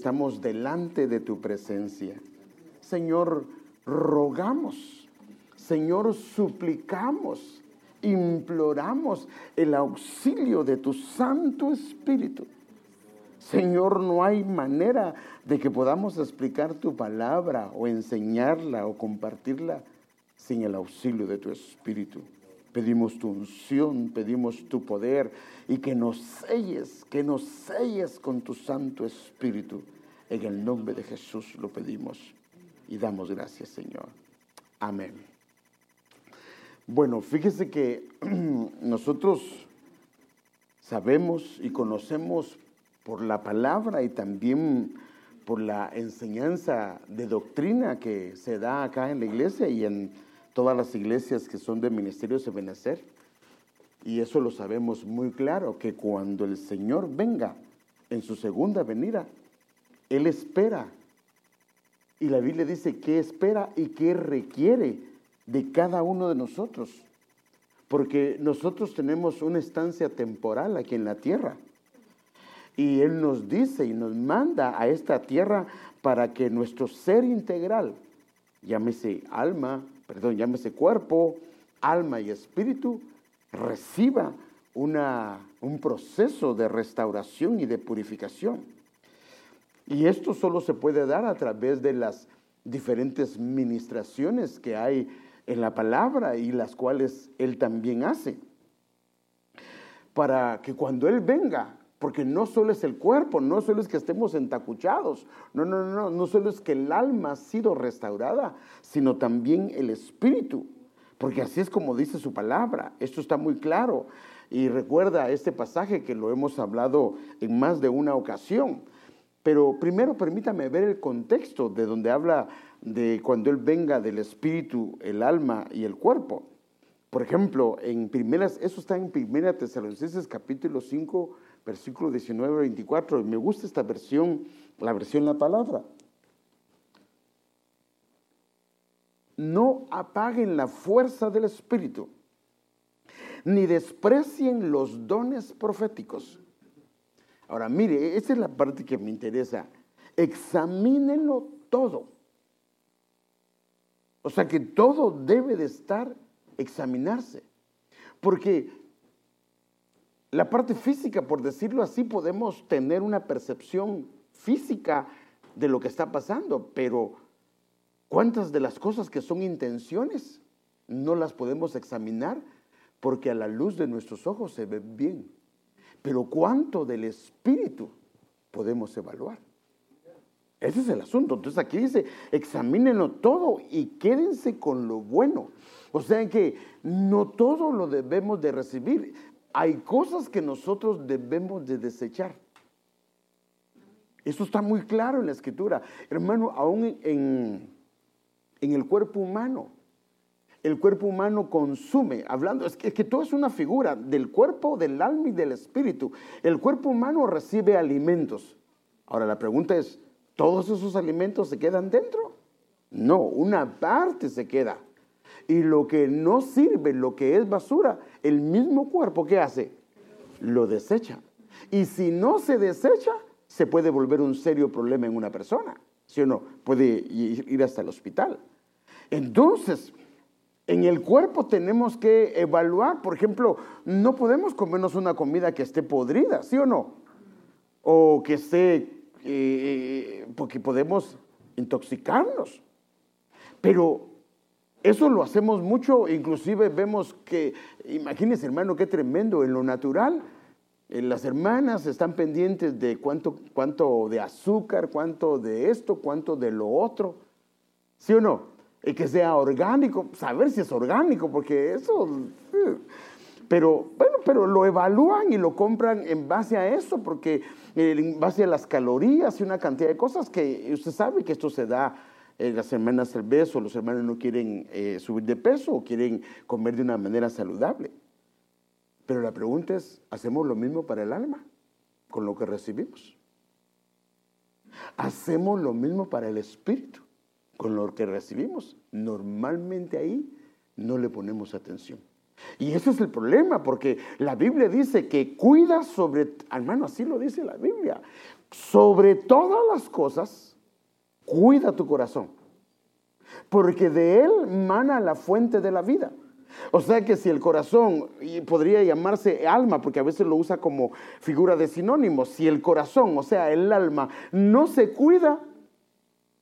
estamos delante de tu presencia. Señor, rogamos, Señor, suplicamos, imploramos el auxilio de tu Santo Espíritu. Señor, no hay manera de que podamos explicar tu palabra o enseñarla o compartirla sin el auxilio de tu Espíritu. Pedimos tu unción, pedimos tu poder y que nos selles, que nos selles con tu Santo Espíritu. En el nombre de Jesús lo pedimos y damos gracias, Señor. Amén. Bueno, fíjese que nosotros sabemos y conocemos por la palabra y también por la enseñanza de doctrina que se da acá en la iglesia y en todas las iglesias que son de ministerio de Benecer. Y eso lo sabemos muy claro, que cuando el Señor venga en su segunda venida, Él espera. Y la Biblia dice qué espera y qué requiere de cada uno de nosotros. Porque nosotros tenemos una estancia temporal aquí en la tierra. Y Él nos dice y nos manda a esta tierra para que nuestro ser integral, llámese alma, perdón, llámese cuerpo, alma y espíritu, reciba una, un proceso de restauración y de purificación. Y esto solo se puede dar a través de las diferentes ministraciones que hay en la palabra y las cuales Él también hace. Para que cuando Él venga, porque no solo es el cuerpo, no solo es que estemos entacuchados, no, no, no, no solo es que el alma ha sido restaurada, sino también el espíritu, porque así es como dice su palabra, esto está muy claro. Y recuerda este pasaje que lo hemos hablado en más de una ocasión. Pero primero permítame ver el contexto de donde habla de cuando Él venga del espíritu, el alma y el cuerpo. Por ejemplo, en primeras, eso está en Primera Tesalonicenses capítulo 5, versículo 19 24. Me gusta esta versión, la versión La Palabra. No apaguen la fuerza del Espíritu, ni desprecien los dones proféticos. Ahora, mire, esa es la parte que me interesa. Examínenlo todo. O sea que todo debe de estar examinarse. Porque la parte física, por decirlo así, podemos tener una percepción física de lo que está pasando, pero ¿cuántas de las cosas que son intenciones no las podemos examinar? Porque a la luz de nuestros ojos se ve bien. Pero ¿cuánto del espíritu podemos evaluar? Ese es el asunto. Entonces aquí dice, examínenlo todo y quédense con lo bueno. O sea que no todo lo debemos de recibir hay cosas que nosotros debemos de desechar. Eso está muy claro en la escritura. Hermano, aún en, el cuerpo humano, el cuerpo humano consume, hablando, es que, es que, todo es una figura del cuerpo, del alma y del espíritu. El cuerpo humano recibe alimentos. Ahora la pregunta es, ¿todos esos alimentos se quedan dentro? No, una parte se queda. Y lo que no sirve, lo que es basura, el mismo cuerpo que hace, lo desecha. Y si no se desecha, se puede volver un serio problema en una persona. ¿Sí o no? Puede ir hasta el hospital. Entonces, en el cuerpo tenemos que evaluar, por ejemplo, no podemos comernos una comida que esté podrida, ¿sí o no? O que esté, eh, porque podemos intoxicarnos. Pero eso lo hacemos mucho, inclusive vemos que, imagínense hermano, qué tremendo, en lo natural, eh, las hermanas están pendientes de cuánto, cuánto de azúcar, cuánto de esto, cuánto de lo otro, ¿sí o no? Y que sea orgánico, saber si es orgánico, porque eso... Eh, pero bueno, pero lo evalúan y lo compran en base a eso, porque eh, en base a las calorías y una cantidad de cosas que usted sabe que esto se da eh, las hermanas el beso, los hermanos no quieren eh, subir de peso o quieren comer de una manera saludable. Pero la pregunta es, ¿hacemos lo mismo para el alma con lo que recibimos? ¿Hacemos lo mismo para el espíritu con lo que recibimos? Normalmente ahí no le ponemos atención. Y ese es el problema, porque la Biblia dice que cuida sobre, hermano, así lo dice la Biblia, sobre todas las cosas, cuida tu corazón, porque de él mana la fuente de la vida. O sea que si el corazón, podría llamarse alma, porque a veces lo usa como figura de sinónimo, si el corazón, o sea, el alma, no se cuida,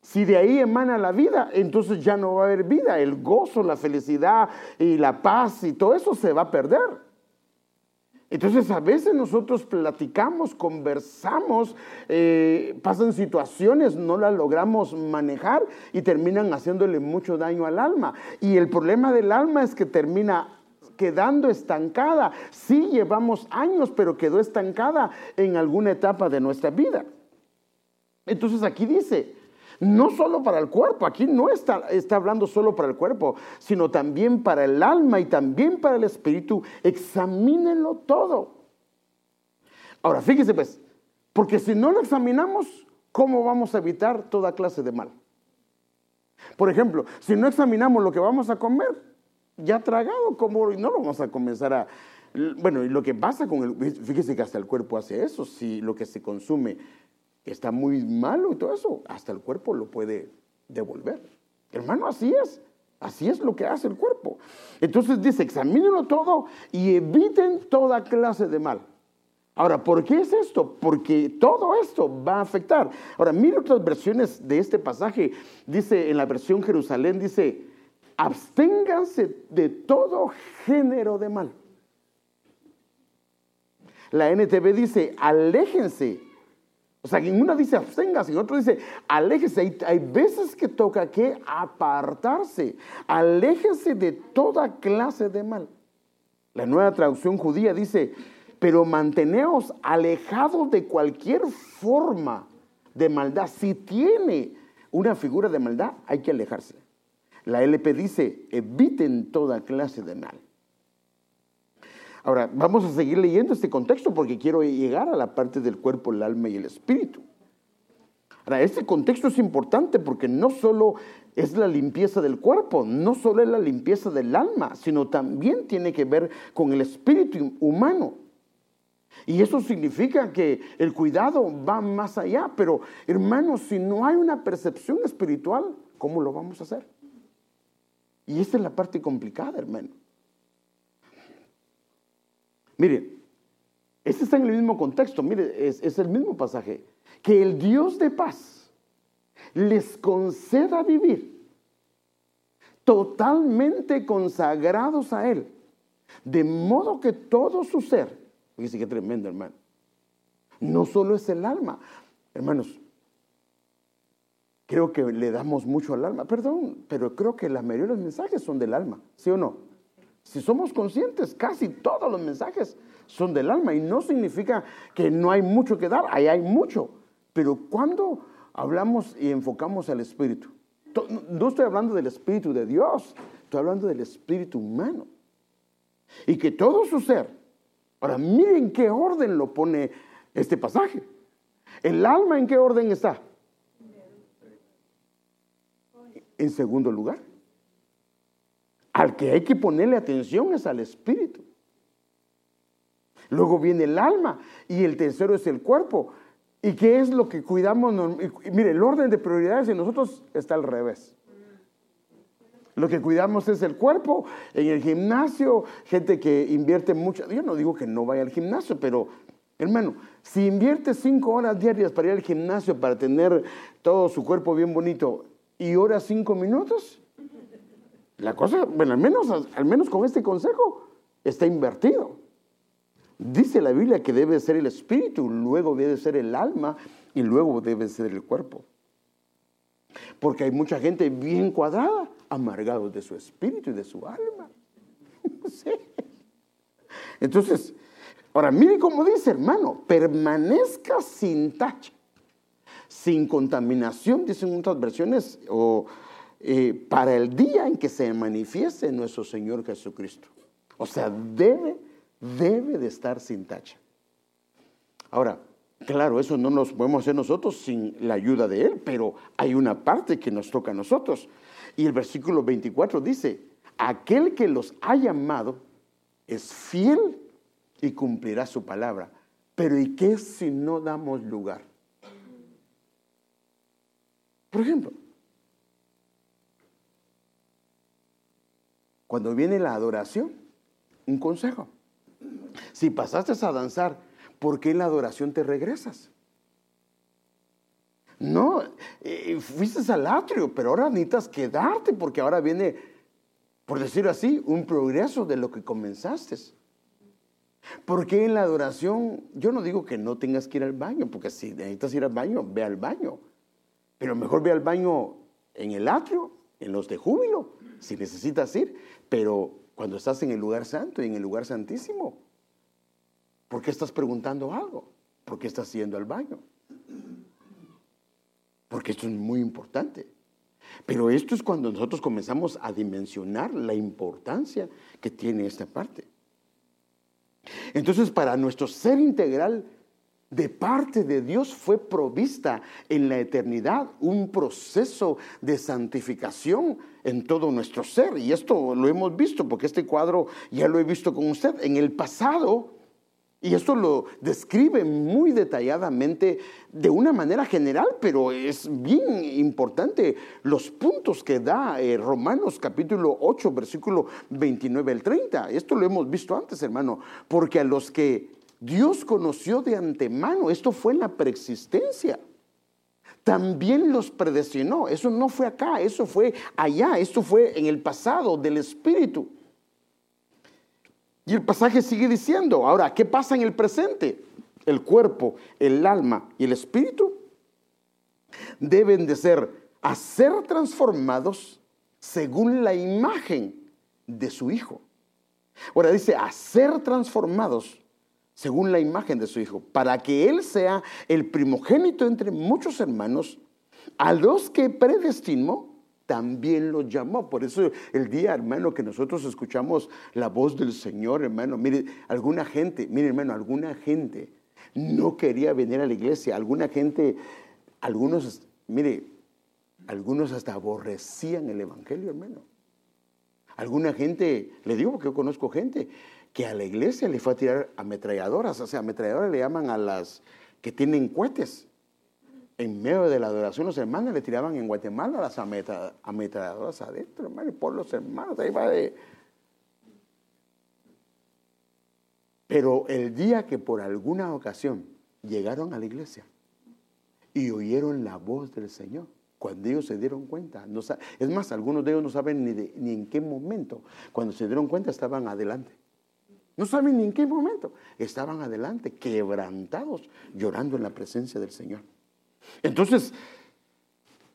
si de ahí emana la vida, entonces ya no va a haber vida. El gozo, la felicidad y la paz y todo eso se va a perder. Entonces a veces nosotros platicamos, conversamos, eh, pasan situaciones, no las logramos manejar y terminan haciéndole mucho daño al alma. Y el problema del alma es que termina quedando estancada. Sí llevamos años, pero quedó estancada en alguna etapa de nuestra vida. Entonces aquí dice, no solo para el cuerpo, aquí no está, está hablando solo para el cuerpo, sino también para el alma y también para el espíritu. Examínenlo todo. Ahora, fíjese pues, porque si no lo examinamos, ¿cómo vamos a evitar toda clase de mal? Por ejemplo, si no examinamos lo que vamos a comer, ya tragado, como no lo vamos a comenzar a... Bueno, y lo que pasa con el... Fíjese que hasta el cuerpo hace eso, si lo que se consume está muy malo y todo eso, hasta el cuerpo lo puede devolver. Hermano, así es. Así es lo que hace el cuerpo. Entonces dice, examínenlo todo y eviten toda clase de mal. Ahora, ¿por qué es esto? Porque todo esto va a afectar. Ahora, mire otras versiones de este pasaje. Dice en la versión Jerusalén, dice, absténganse de todo género de mal. La NTV dice, aléjense o sea, en una dice absténgase, en otro dice aléjese. Hay, hay, veces que toca que apartarse. Aléjese de toda clase de mal. La nueva traducción judía dice, pero manteneos alejados de cualquier forma de maldad. Si tiene una figura de maldad, hay que alejarse. La LP dice, eviten toda clase de mal. Ahora, vamos a seguir leyendo este contexto porque quiero llegar a la parte del cuerpo, el alma y el espíritu. Ahora, este contexto es importante porque no solo es la limpieza del cuerpo, no solo es la limpieza del alma, sino también tiene que ver con el espíritu humano. Y eso significa que el cuidado va más allá, pero hermanos, si no hay una percepción espiritual, ¿cómo lo vamos a hacer? Y esta es la parte complicada, hermano. Mire, este está en el mismo contexto, mire, es, el mismo pasaje. Que el Dios de paz les conceda vivir totalmente consagrados a Él, de modo que todo su ser, fíjese qué tremendo hermano, no solo es el alma, hermanos, creo que le damos mucho al alma, perdón, pero creo que la mayoría de los mensajes son del alma, ¿sí o no? Si somos conscientes, casi todos los mensajes son del alma y no significa que no hay mucho que dar, ahí hay mucho. Pero cuando hablamos y enfocamos al espíritu, no estoy hablando del espíritu de Dios, estoy hablando del espíritu humano. Y que todo su ser, ahora miren qué orden lo pone este pasaje. El alma en qué orden está? En segundo lugar. Al que hay que ponerle atención es al espíritu. Luego viene el alma y el tercero es el cuerpo. ¿Y qué es lo que cuidamos? Mire, el orden de prioridades en nosotros está al revés. Lo que cuidamos es el cuerpo. En el gimnasio, gente que invierte mucho. Yo no digo que no vaya al gimnasio, pero hermano, si invierte cinco horas diarias para ir al gimnasio para tener todo su cuerpo bien bonito y ora cinco minutos, la cosa, bueno, al menos, al menos con este consejo, está invertido. Dice la Biblia que debe ser el espíritu, luego debe ser el alma y luego debe ser el cuerpo. Porque hay mucha gente bien cuadrada, amargados de su espíritu y de su alma. Entonces, ahora mire cómo dice, hermano, permanezca sin tacha, sin contaminación, dicen otras versiones, o eh, para el día en que se manifieste nuestro Señor Jesucristo. O sea, debe, debe de estar sin tacha. Ahora, claro, eso no nos podemos hacer nosotros sin la ayuda de Él, pero hay una parte que nos toca a nosotros. Y el versículo 24 dice, aquel que los ha llamado es fiel y cumplirá su palabra. Pero ¿y qué si no damos lugar? Por ejemplo, cuando viene la adoración, un consejo. Si pasaste a danzar, ¿por qué en la adoración te regresas? No, eh, fuiste al atrio, pero ahora necesitas quedarte porque ahora viene, por decirlo así, un progreso de lo que comenzaste. Porque en la adoración, yo no digo que no tengas que ir al baño, porque si necesitas ir al baño, ve al baño. Pero mejor ve al baño en el atrio, en los de júbilo, si necesitas ir. Pero cuando estás en el lugar santo y en el lugar santísimo, ¿por qué estás preguntando algo? ¿Por qué estás yendo al baño? Porque esto es muy importante. Pero esto es cuando nosotros comenzamos a dimensionar la importancia que tiene esta parte. Entonces, para nuestro ser integral, de parte de Dios fue provista en la eternidad un proceso de santificación en todo nuestro ser. Y esto lo hemos visto, porque este cuadro ya lo he visto con usted. En el pasado, y esto lo describe muy detalladamente de una manera general, pero es bien importante los puntos que da eh, Romanos capítulo 8, versículo 29 al 30. Esto lo hemos visto antes, hermano, porque a los que Dios conoció de antemano, esto fue en la preexistencia. También los predestinó. Eso no fue acá, eso fue allá, esto fue en el pasado del Espíritu. Y el pasaje sigue diciendo, ahora, ¿qué pasa en el presente? El cuerpo, el alma y el espíritu deben de ser a ser transformados según la imagen de su Hijo. Ahora dice, a ser transformados según la imagen de su Hijo, para que Él sea el primogénito entre muchos hermanos, a los que predestinó, también lo llamó. Por eso el día, hermano, que nosotros escuchamos la voz del Señor, hermano, mire, alguna gente, mire, hermano, alguna gente no quería venir a la iglesia, alguna gente, algunos, mire, algunos hasta aborrecían el Evangelio, hermano. Alguna gente, le digo porque yo conozco gente, que a la iglesia le fue a tirar ametralladoras, o sea, ametralladoras le llaman a las que tienen cohetes en medio de la adoración los hermanos le tiraban en Guatemala las ametralladoras adentro, hermano, por los hermanos, ahí va de... Pero el día que por alguna ocasión llegaron a la iglesia y oyeron la voz del Señor, cuando ellos se dieron cuenta, no, es más, algunos de ellos no saben ni, ni en qué momento, cuando se dieron cuenta estaban adelante. No saben ni en qué momento, estaban adelante, quebrantados, llorando en la presencia del Señor. Entonces,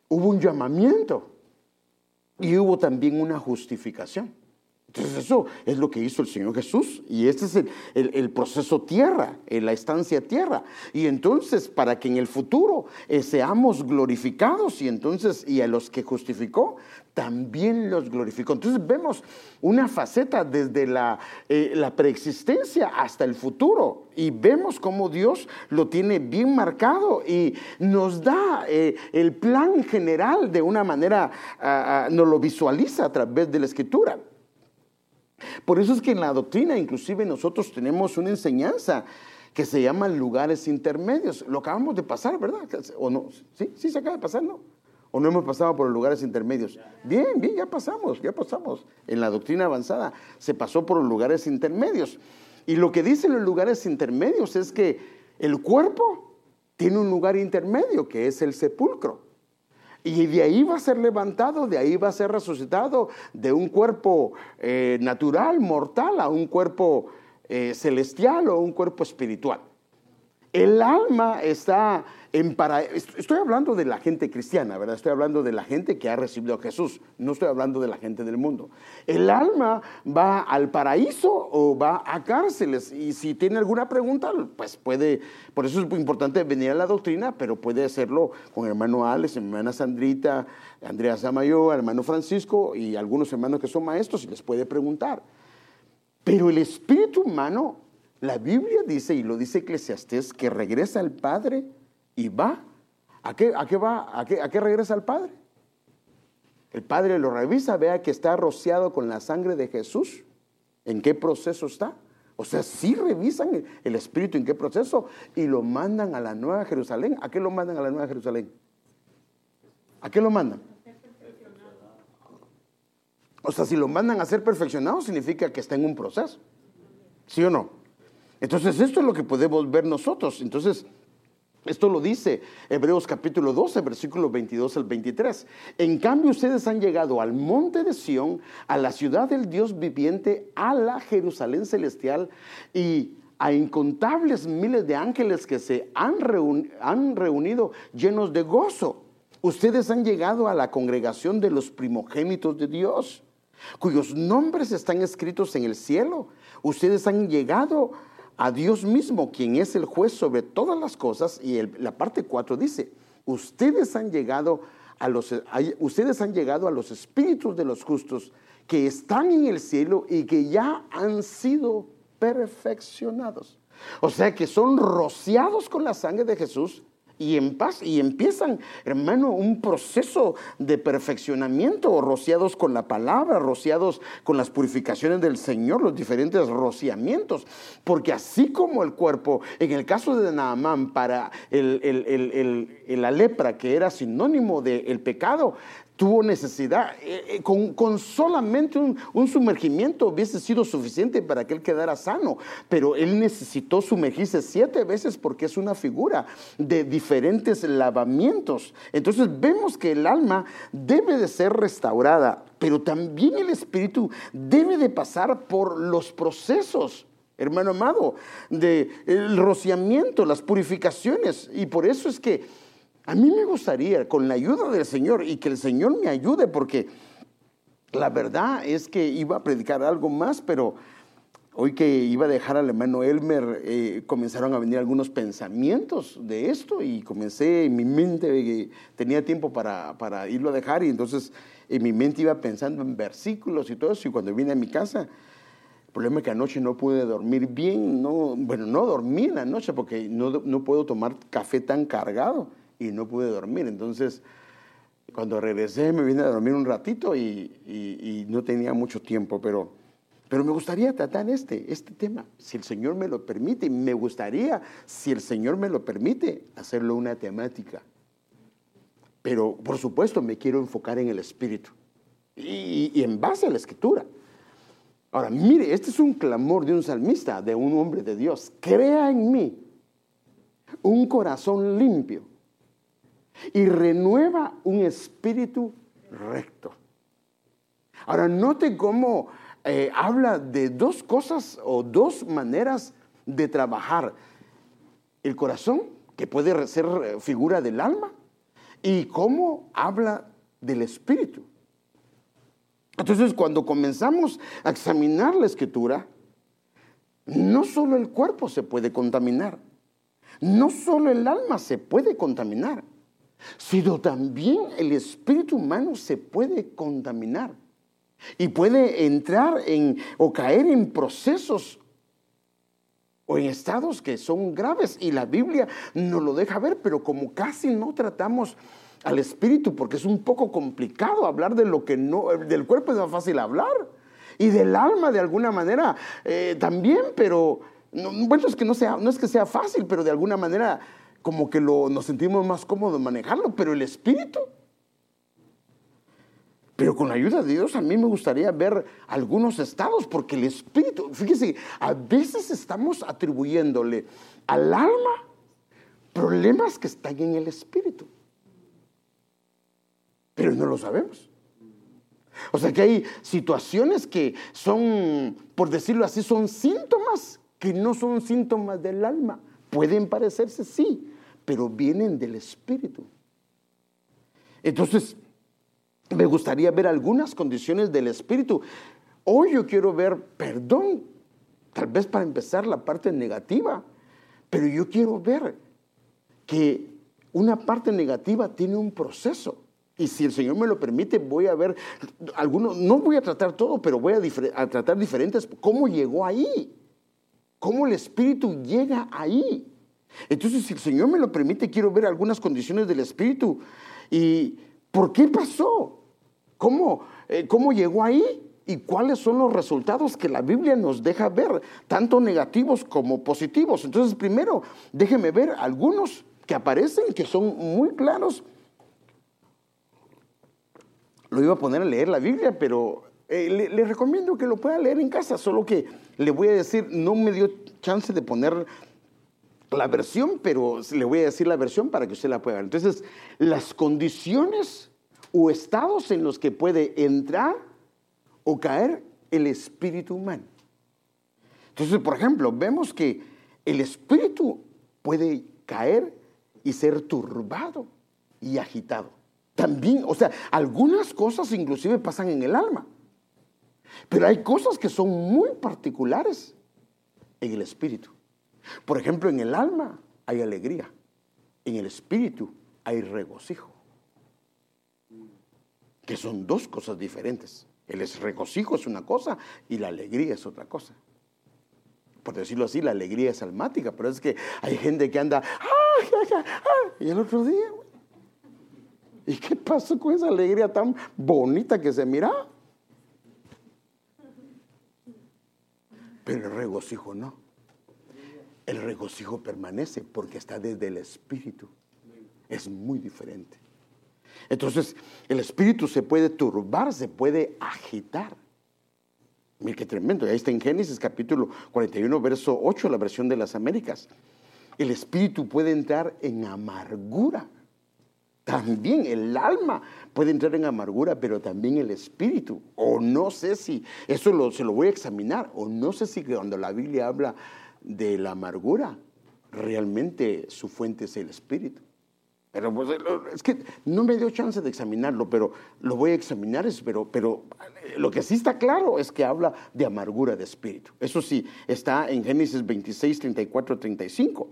hubo un llamamiento y hubo también una justificación. Entonces eso es lo que hizo el Señor Jesús y este es el, proceso tierra, en la estancia tierra. Y entonces para que en el futuro eh, seamos glorificados y entonces y a los que justificó también los glorificó. Entonces vemos una faceta desde la, eh, la preexistencia hasta el futuro y vemos cómo Dios lo tiene bien marcado y nos da eh, el plan general de una manera, ah, ah, nos lo visualiza a través de la escritura. Por eso es que en la doctrina inclusive nosotros tenemos una enseñanza que se llama lugares intermedios. Lo acabamos de pasar, ¿verdad? ¿O no? Sí, sí se acaba de pasar, ¿no? ¿O no hemos pasado por los lugares intermedios? Bien, bien, ya pasamos, ya pasamos. En la doctrina avanzada se pasó por los lugares intermedios. Y lo que dicen los lugares intermedios es que el cuerpo tiene un lugar intermedio, que es el sepulcro. Y de ahí va a ser levantado, de ahí va a ser resucitado de un cuerpo eh, natural, mortal, a un cuerpo eh, celestial o un cuerpo espiritual. El alma está Estoy hablando de la gente cristiana, ¿verdad? Estoy hablando de la gente que ha recibido a Jesús. No estoy hablando de la gente del mundo. El alma va al paraíso o va a cárceles. Y si tiene alguna pregunta, pues puede... Por eso es muy importante venir a la doctrina, pero puede hacerlo con hermano Alex, hermana Sandrita, Andrea Samayo, hermano Francisco y algunos hermanos que son maestros y les puede preguntar. Pero el espíritu humano la Biblia dice, y lo dice Eclesiastés, que regresa al Padre y va. ¿A qué, a qué va? ¿A qué, ¿A qué regresa al Padre? El Padre lo revisa, vea que está rociado con la sangre de Jesús. ¿En qué proceso está? O sea, sí revisan el, Espíritu en qué proceso y lo mandan a la Nueva Jerusalén. ¿A qué lo mandan a la Nueva Jerusalén? ¿A qué lo mandan? O sea, si lo mandan a ser perfeccionado, significa que está en un proceso. ¿Sí o no? Entonces, esto es lo que podemos ver nosotros. Entonces, esto lo dice Hebreos capítulo 12, versículos 22 al 23. En cambio, ustedes han llegado al monte de Sión, a la ciudad del Dios viviente, a la Jerusalén celestial y a incontables miles de ángeles que se han, han reunido llenos de gozo. Ustedes han llegado a la congregación de los primogénitos de Dios cuyos nombres están escritos en el cielo. Ustedes han llegado a Dios mismo, quien es el juez sobre todas las cosas. Y la parte 4 dice, ustedes han llegado a los, ustedes han llegado a los espíritus de los justos que están en el cielo y que ya han sido perfeccionados. O sea que son rociados con la sangre de Jesús y en paz y empiezan, hermano, un proceso de perfeccionamiento, rociados con la palabra, rociados con las purificaciones del Señor, los diferentes rociamientos, porque así como el cuerpo, en el caso de Naamán, para la lepra, que era sinónimo del pecado, tuvo necesidad. Eh, eh, con, solamente un, sumergimiento hubiese sido suficiente para que él quedara sano, pero él necesitó sumergirse siete veces porque es una figura de diferentes lavamientos. Entonces vemos que el alma debe de ser restaurada, pero también el espíritu debe de pasar por los procesos hermano amado, de rociamiento, las purificaciones. Y por eso es que a mí me gustaría, con la ayuda del Señor, y que el Señor me ayude, porque la verdad es que iba a predicar algo más, pero hoy que iba a dejar al hermano Elmer, eh, comenzaron a venir algunos pensamientos de esto y comencé en mi mente, eh, tenía tiempo para, para, irlo a dejar y entonces en mi mente iba pensando en versículos y todo eso y cuando vine a mi casa, el problema es que anoche no pude dormir bien, no, bueno, no dormí en la porque no, no puedo tomar café tan cargado y no pude dormir. Entonces, cuando regresé me vine a dormir un ratito y, no tenía mucho tiempo, pero, pero me gustaría tratar este, este tema, si el Señor me lo permite. Me gustaría, si el Señor me lo permite, hacerlo una temática. Pero, por supuesto, me quiero enfocar en el Espíritu y, y en base a la Escritura. Ahora, mire, este es un clamor de un salmista, de un hombre de Dios. Crea en mí un corazón limpio y renueva un espíritu recto. Ahora, note cómo eh, habla de dos cosas o dos maneras de trabajar. El corazón, que puede ser eh, figura del alma, y cómo habla del espíritu. Entonces, cuando comenzamos a examinar la escritura, no solo el cuerpo se puede contaminar, no solo el alma se puede contaminar, sino también el espíritu humano se puede contaminar y puede entrar en o caer en procesos o en estados que son graves. Y la Biblia nos lo deja ver, pero como casi no tratamos al espíritu porque es un poco complicado hablar de lo que no del cuerpo es más fácil hablar y del alma de alguna manera eh, también, pero bueno es que no sea no es que sea fácil, pero de alguna manera como que lo, nos sentimos más cómodos manejarlo, pero el espíritu. Pero con la ayuda de Dios a mí me gustaría ver algunos estados, porque el espíritu, fíjese, a veces estamos atribuyéndole al alma problemas que están en el espíritu. Pero no lo sabemos. O sea que hay situaciones que son, por decirlo así, son síntomas que no son síntomas del alma. Pueden parecerse, sí, pero vienen del Espíritu. Entonces, me gustaría ver algunas condiciones del Espíritu. Hoy yo quiero ver perdón, tal vez para empezar la parte negativa, pero yo quiero ver que una parte negativa tiene un proceso. Y si el Señor me lo permite, voy a ver algunos, no voy a tratar todo, pero voy a, tratar diferentes, cómo llegó ahí, cómo el Espíritu llega ahí. Entonces, si el Señor me lo permite, quiero ver algunas condiciones del Espíritu. ¿Y por qué pasó? ¿Cómo, eh, cómo llegó ahí? ¿Y cuáles son los resultados que la Biblia nos deja ver, tanto negativos como positivos? Entonces, primero, déjeme ver algunos que aparecen, que son muy claros. lo iba a poner a leer la Biblia, pero eh, le, le, recomiendo que lo pueda leer en casa, solo que le voy a decir, no me dio chance de poner la versión, pero le voy a decir la versión para que usted la pueda ver. Entonces, las condiciones o estados en los que puede entrar o caer el espíritu humano. Entonces, por ejemplo, vemos que el espíritu puede caer y ser turbado y agitado. También, o sea, algunas cosas inclusive pasan en el alma. Pero hay cosas que son muy particulares en el espíritu. Por ejemplo, en el alma hay alegría, en el espíritu hay regocijo, que son dos cosas diferentes. El regocijo es una cosa y la alegría es otra cosa. Por decirlo así, la alegría es almática, pero es que hay gente que anda, ¡ay, ay, ay! Y el otro día, ¿y qué pasó con esa alegría tan bonita que se mira? Pero el regocijo no. El regocijo permanece porque está desde el espíritu. Es muy diferente. Entonces, el espíritu se puede turbar, se puede agitar. Mira qué tremendo. Ahí está en Génesis capítulo 41, verso 8, la versión de las Américas. El espíritu puede entrar en amargura. También el alma puede entrar en amargura, pero también el espíritu. O no sé si, eso se lo voy a examinar, o no sé si cuando la Biblia habla de la amargura, realmente su fuente es el espíritu. Pero pues, es que no me dio chance de examinarlo, pero lo voy a examinar, pero, pero eh, lo que sí está claro es que habla de amargura de espíritu. Eso sí, está en Génesis 26, 34, 35.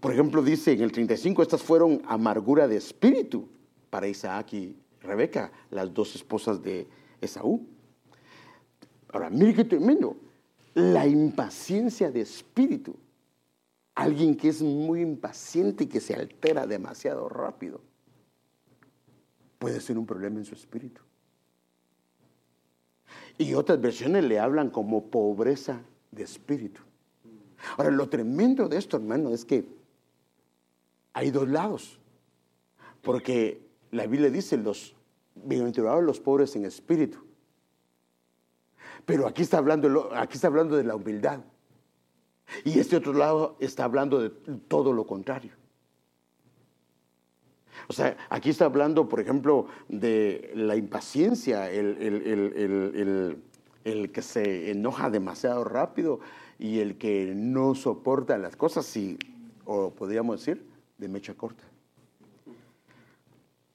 por ejemplo, dice en el 35, estas fueron amargura de espíritu para Isaac y Rebeca, las dos esposas de Esaú. Ahora, mire qué tremendo. La impaciencia de espíritu. Alguien que es muy impaciente y que se altera demasiado rápido puede ser un problema en su espíritu. Y otras versiones le hablan como pobreza de espíritu. Ahora, lo tremendo de esto, hermano, es que hay dos lados. Porque la Biblia dice, los bienaventurados los pobres en espíritu. Pero aquí está hablando, aquí está hablando de la humildad. Y este otro lado está hablando de todo lo contrario. O sea, aquí está hablando, por ejemplo, de la impaciencia, el, el, que se enoja demasiado rápido y el que no soporta las cosas, o podríamos decir, de mecha corta.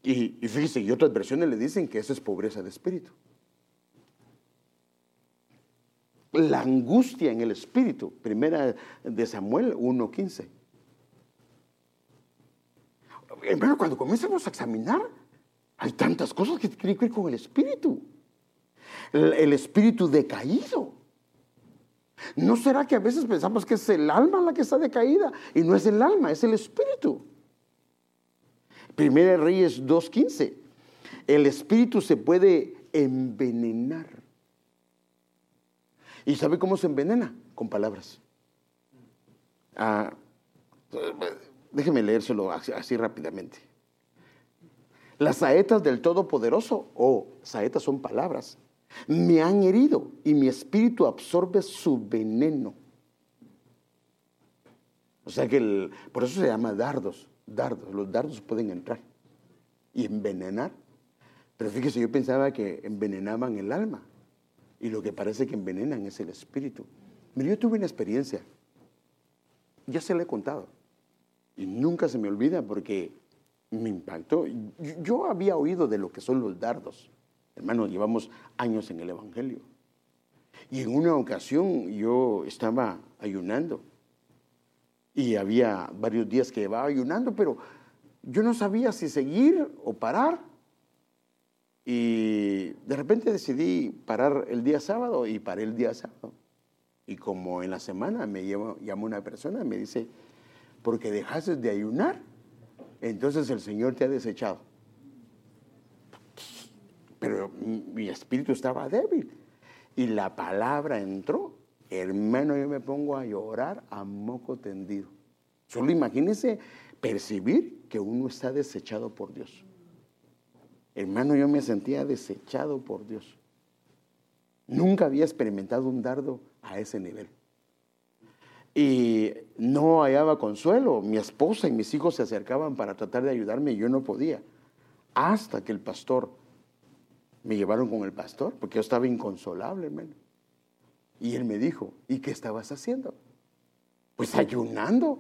Y, y fíjese, y otras versiones le dicen que eso es pobreza de espíritu. La angustia en el espíritu. Primera de Samuel 1.15. Hermano, cuando comenzamos a examinar, hay tantas cosas que tienen que ver con el espíritu. El, espíritu decaído. ¿No será que a veces pensamos que es el alma la que está decaída? Y no es el alma, es el espíritu. Primera Reyes 2.15. El espíritu se puede envenenar. ¿Y sabe cómo se envenena? Con palabras. Ah, déjeme leérselo así, rápidamente. Las saetas del Todopoderoso, o saetas son palabras, me han herido y mi espíritu absorbe su veneno. O sea que por eso se llama dardos, dardos. Los dardos pueden entrar y envenenar. Pero fíjese, yo pensaba que envenenaban el alma. Y lo que parece que envenenan es el espíritu. Mire, yo tuve una experiencia, ya se la he contado, y nunca se me olvida porque me impactó. Yo había oído de lo que son los dardos. Hermano, llevamos años en el Evangelio. Y en una ocasión yo estaba ayunando y había varios días que llevaba ayunando, pero yo no sabía si seguir o parar. Y de repente decidí parar el día sábado y paré el día sábado. Y como en la semana me llama una persona y me dice, porque dejaste de ayunar, entonces el Señor te ha desechado. Pero mi espíritu estaba débil y la palabra entró. Hermano, yo me pongo a llorar a moco tendido. Solo imagínense percibir que uno está desechado por Dios. Hermano, yo me sentía desechado por Dios. Nunca había experimentado un dardo a ese nivel. Y no hallaba consuelo. Mi esposa y mis hijos se acercaban para tratar de ayudarme y yo no podía. Hasta que el pastor, me llevaron con el pastor, porque yo estaba inconsolable, hermano. Y él me dijo, ¿y qué estabas haciendo? Pues ayunando.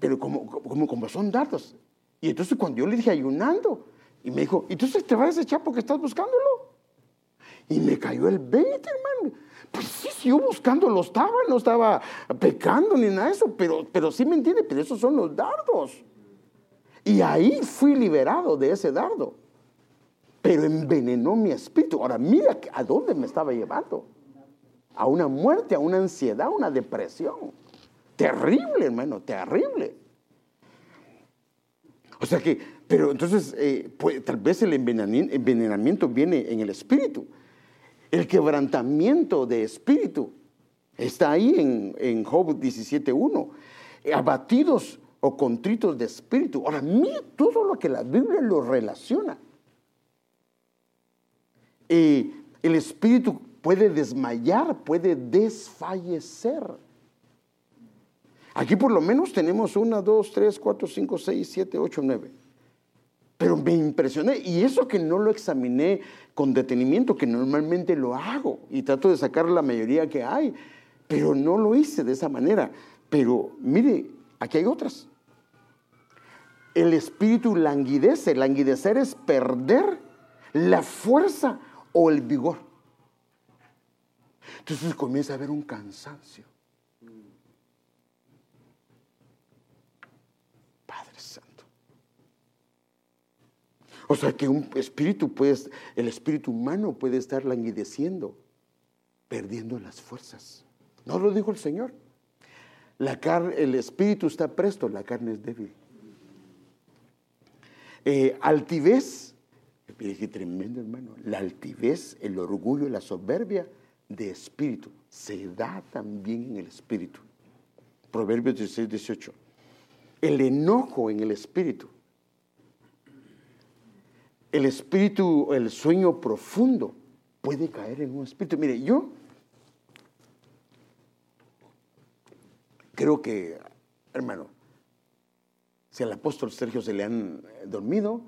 Pero como, como, como son datos. Y entonces cuando yo le dije ayunando, y me dijo, ¿y entonces te vas a desechar porque estás buscándolo? Y me cayó el 20, hermano. Pues sí, sí, yo buscándolo estaba, no estaba pecando ni nada de eso, pero, pero sí me entiende, pero esos son los dardos. Y ahí fui liberado de ese dardo. Pero envenenó mi espíritu. Ahora mira a dónde me estaba llevando. A una muerte, a una ansiedad, a una depresión. Terrible, hermano, terrible. O sea que, pero entonces, eh, pues, tal vez el envenenamiento viene en el espíritu. El quebrantamiento de espíritu está ahí en, en Job 17.1. Abatidos o contritos de espíritu. Ahora, mira todo lo que la Biblia lo relaciona. Y el espíritu puede desmayar, puede desfallecer. Aquí por lo menos tenemos una, dos, tres, cuatro, cinco, seis, siete, ocho, nueve. Pero me impresioné y eso que no lo examiné con detenimiento, que normalmente lo hago y trato de sacar la mayoría que hay, pero no lo hice de esa manera. Pero mire, aquí hay otras el espíritu languidece. Languidecer es perder la fuerza o el vigor. Entonces comienza a haber un cansancio. Padre Santo. O sea que un espíritu puede, el espíritu humano puede estar languideciendo, perdiendo las fuerzas. No lo dijo el Señor. La el espíritu está presto, la carne es débil. Eh, altivez, qué tremendo hermano, la altivez, el orgullo, la soberbia de espíritu se da también en el espíritu. Proverbios 16, 18. El enojo en el espíritu. El espíritu, el sueño profundo puede caer en un espíritu. Mire, yo creo que, hermano, si al apóstol Sergio se le han eh, dormido,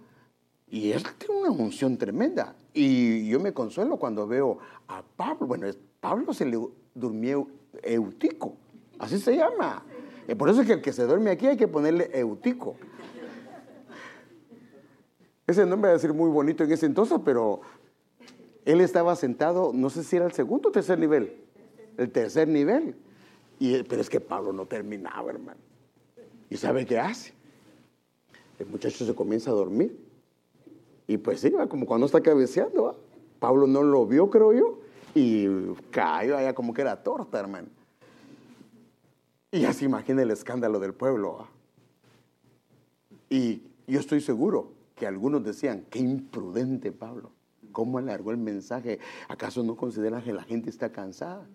y él tiene una unción tremenda. Y yo me consuelo cuando veo a Pablo. Bueno, Pablo se le durmió Eutico, así se llama. Y por eso es que el que se duerme aquí hay que ponerle Eutico. Ese nombre va a ser muy bonito en ese entonces, pero él estaba sentado, no sé si era el segundo o tercer nivel, el tercer nivel. Y, pero es que Pablo no terminaba, hermano. ¿Y sabe qué hace? el muchacho se comienza a dormir. Y pues sí, como cuando está cabeceando. Pablo no lo vio, creo yo, y cayó allá como que era torta, hermano. Y ya se imagina el escándalo del pueblo. Y yo estoy seguro que algunos decían, qué imprudente Pablo, ¿cómo alargó el mensaje? ¿Acaso no considera que la gente está cansada?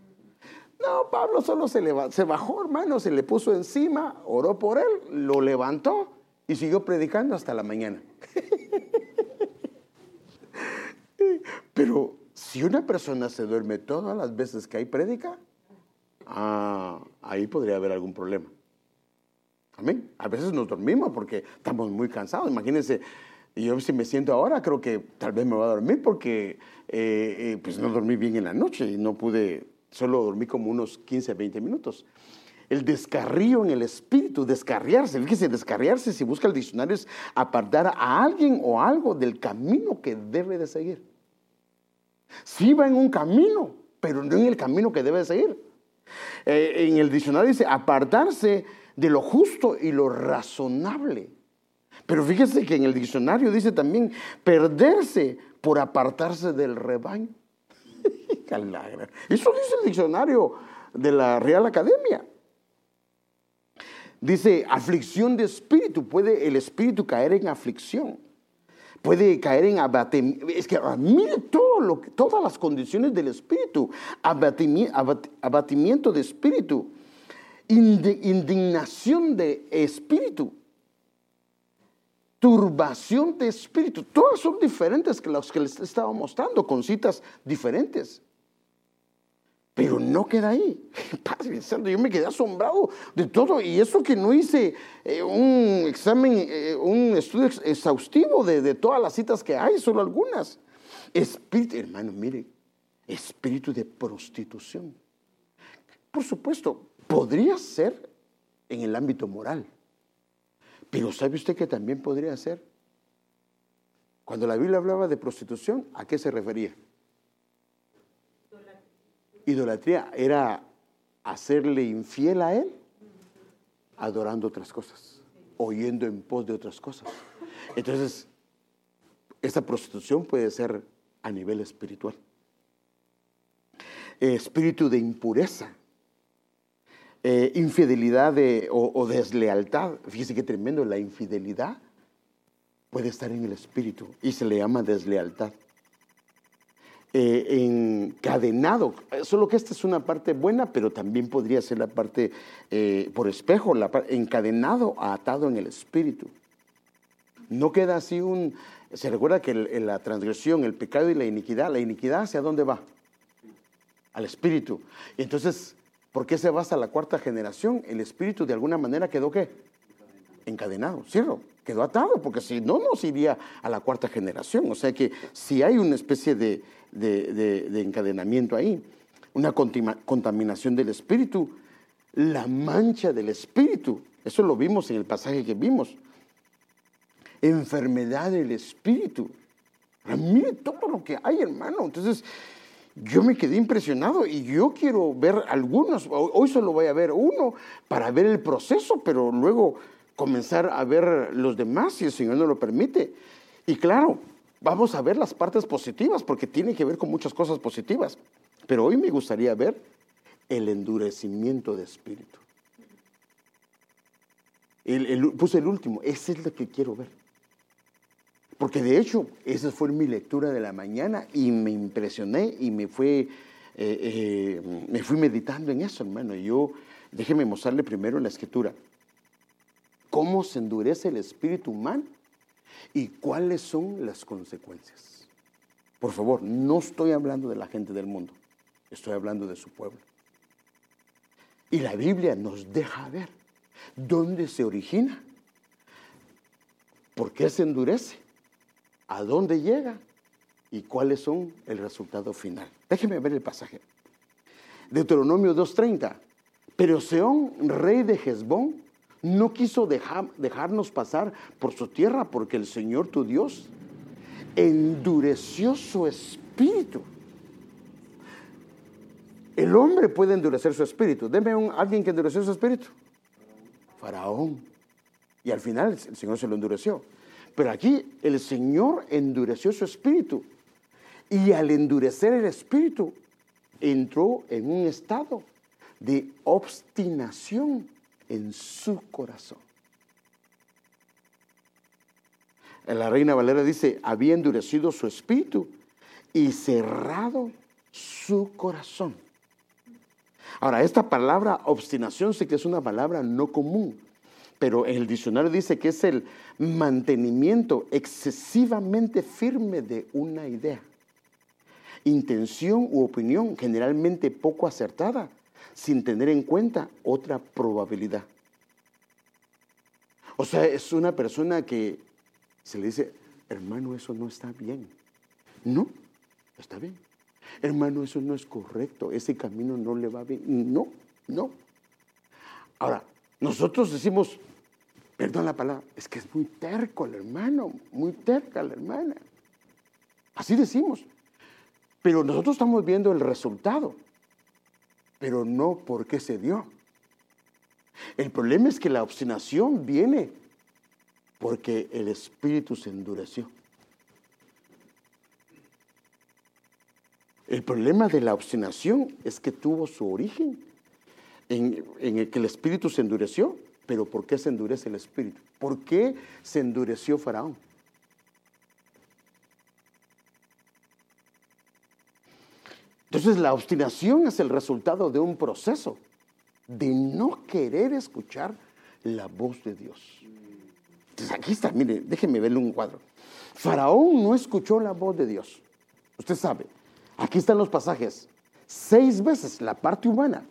No, Pablo solo se, se bajó, hermano, se le puso encima, oró por él, lo levantó y siguió predicando hasta la mañana. Pero si una persona se duerme todas las veces que hay prédica, ah, ahí podría haber algún problema. Amén. A veces nos dormimos porque estamos muy cansados. Imagínense, yo si me siento ahora, creo que tal vez me voy a dormir porque eh, eh, pues no dormí bien en la noche y no pude, solo dormí como unos 15, 20 minutos el descarrío en el espíritu, descarriarse. Fíjese, descarriarse, si busca el diccionario, es apartar a alguien o algo del camino que debe de seguir. Sí va en un camino, pero no en el camino que debe de seguir. Eh, en el diccionario dice apartarse de lo justo y lo razonable. Pero fíjese que en el diccionario dice también perderse por apartarse del rebaño. Eso dice el diccionario de la Real Academia. Dice, aflicción de espíritu. Puede el espíritu caer en aflicción. Puede caer en abatimiento. Es que mire todo lo, todas las condiciones del espíritu. Abatimiento, de espíritu. indignación de espíritu, turbación de espíritu. Todas son diferentes que los que les estaba mostrando, con citas diferentes. Pero no queda ahí. yo me quedé asombrado de todo. Y eso que no hice eh, un examen, eh, un estudio exhaustivo de, de, todas las citas que hay, solo algunas. Espíritu, hermano, mire, espíritu de prostitución. Por supuesto, podría ser en el ámbito moral. Pero ¿sabe usted que también podría ser? Cuando la Biblia hablaba de prostitución, ¿a qué se refería? Idolatría era hacerle infiel a Él adorando otras cosas, oyendo en pos de otras cosas. Entonces, esta prostitución puede ser a nivel espiritual. Espíritu de impureza, eh, infidelidad o, deslealtad. Fíjese qué tremendo, la infidelidad puede estar en el espíritu y se le llama deslealtad. Eh, encadenado. Solo que esta es una parte buena, pero también podría ser la parte eh, por espejo, la, encadenado, atado en el espíritu. No queda así un... Se recuerda que la transgresión, el pecado y la iniquidad, la iniquidad hacia dónde va? Al espíritu. Entonces, ¿por qué se va hasta la cuarta generación? El espíritu de alguna manera quedó qué? Encadenado, ¿cierto? Quedó atado, porque si no, nos iría a la cuarta generación. O sea que si hay una especie de, de, encadenamiento ahí, una contaminación del espíritu, la mancha del espíritu, eso lo vimos en el pasaje que vimos, enfermedad del espíritu. Mire todo lo que hay, hermano. Entonces, yo me quedé impresionado y yo quiero ver algunos, hoy solo voy a ver uno para ver el proceso, pero luego comenzar a ver los demás si el Señor no lo permite. Y claro, Vamos a ver las partes positivas porque tiene que ver con muchas cosas positivas. Pero hoy me gustaría ver el endurecimiento de espíritu. puse el último, ese es lo que quiero ver. Porque de hecho, esa fue mi lectura de la mañana y me impresioné y me, fue, eh, eh, me fui meditando en eso, hermano. Yo, déjeme mostrarle primero en la escritura cómo se endurece el espíritu humano ¿Y cuáles son las consecuencias? Por favor, no estoy hablando de la gente del mundo, estoy hablando de su pueblo. Y la Biblia nos deja ver dónde se origina, por qué se endurece, a dónde llega y cuáles son el resultado final. Déjeme ver el pasaje. Deuteronomio 2.30. Pero Seón, rey de Hezbón, no quiso dejarnos pasar por su tierra porque el Señor tu Dios endureció su espíritu. El hombre puede endurecer su espíritu. Deme un, alguien que endureció su espíritu. Faraón. Y al final el Señor se lo endureció. Pero aquí el Señor endureció su espíritu. Y al endurecer el espíritu, entró en un estado de obstinación en su corazón. La reina Valera dice, había endurecido su espíritu y cerrado su corazón. Ahora, esta palabra obstinación sí que es una palabra no común, pero el diccionario dice que es el mantenimiento excesivamente firme de una idea, intención u opinión generalmente poco acertada sin tener en cuenta otra probabilidad. O sea, es una persona que se le dice, hermano, eso no está bien. No, está bien. Hermano, eso no es correcto, ese camino no le va bien. No, no. Ahora, nosotros decimos, perdón la palabra, es que es muy terco el hermano, muy terca la hermana. Así decimos. Pero nosotros estamos viendo el resultado pero no porque se dio. El problema es que la obstinación viene porque el espíritu se endureció. El problema de la obstinación es que tuvo su origen en, el que el espíritu se endureció. Pero ¿por qué se endurece el espíritu? ¿Por qué se endureció Faraón? Entonces la obstinación es el resultado de un proceso. de no querer escuchar la voz de Dios. Entonces aquí está, mire, déjeme verle un cuadro. Faraón no escuchó la voz de Dios. Usted sabe, aquí están los pasajes. Seis veces la parte humana.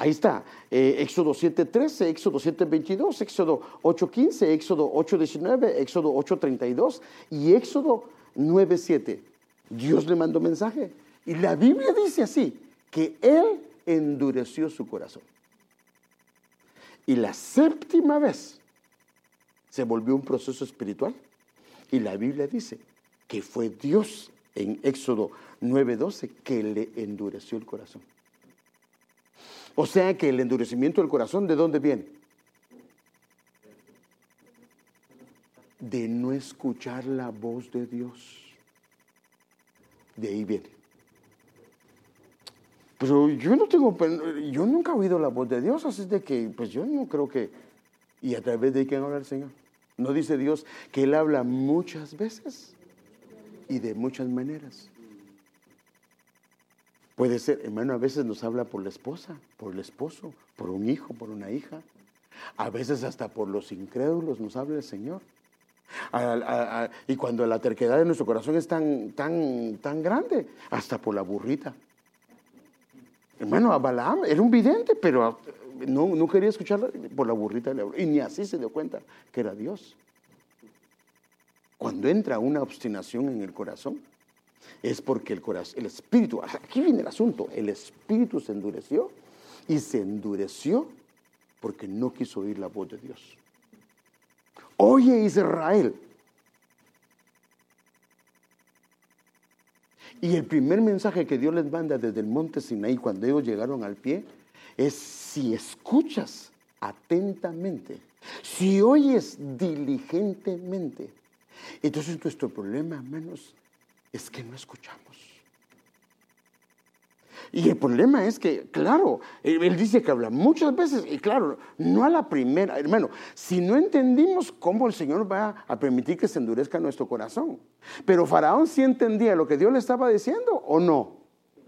Ahí está, eh, Éxodo 7.13, Éxodo 7.22, Éxodo 8.15, Éxodo 8.19, Éxodo 8.32 y Éxodo 9.7. Dios le mandó mensaje. Y la Biblia dice así, que Él endureció su corazón. Y la séptima vez se volvió un proceso espiritual. Y la Biblia dice que fue Dios en Éxodo 9:12 que le endureció el corazón. O sea que el endurecimiento del corazón, ¿de dónde viene? De no escuchar la voz de Dios. De ahí viene. Pero yo no tengo, yo nunca he oído la voz de Dios, así de que, pues yo no creo que, ¿y a través de quién habla el Señor? ¿No dice Dios que Él habla muchas veces y de muchas maneras? Puede ser, hermano, a veces nos habla por la esposa, por el esposo, por un hijo, por una hija. A veces hasta por los incrédulos nos habla el Señor. y cuando la terquedad de nuestro corazón es tan, tan, tan grande, hasta por la burrita. Hermano, Balaam era un vidente, pero no, no quería escucharla por la burrita Y ni así se dio cuenta que era Dios. Cuando entra una obstinación en el corazón, es porque el, corazón, el espíritu, aquí viene el asunto, el espíritu se endureció y se endureció porque no quiso oír la voz de Dios. Oye Israel, Y el primer mensaje que Dios les manda desde el monte Sinaí cuando ellos llegaron al pie es si escuchas atentamente, si oyes diligentemente. Entonces nuestro problema, hermanos, es que no escuchamos. Y el problema es que, claro, él dice que habla muchas veces, y claro, no a la primera, hermano, si no entendimos cómo el Señor va a permitir que se endurezca nuestro corazón. Pero Faraón sí entendía lo que Dios le estaba diciendo o no.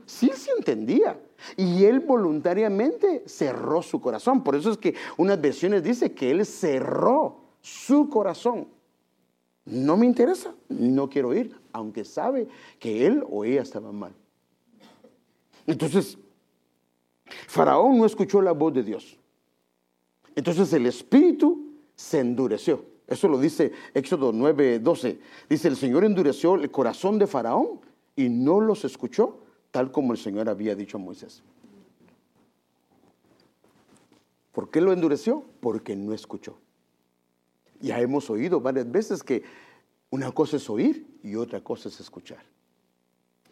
Sí, sí entendía. Y él voluntariamente cerró su corazón. Por eso es que unas versiones dice que él cerró su corazón. No me interesa, no quiero ir, aunque sabe que él o ella estaba mal. Entonces, Faraón no escuchó la voz de Dios. Entonces el espíritu se endureció. Eso lo dice Éxodo 9:12. Dice, el Señor endureció el corazón de Faraón y no los escuchó tal como el Señor había dicho a Moisés. ¿Por qué lo endureció? Porque no escuchó. Ya hemos oído varias veces que una cosa es oír y otra cosa es escuchar.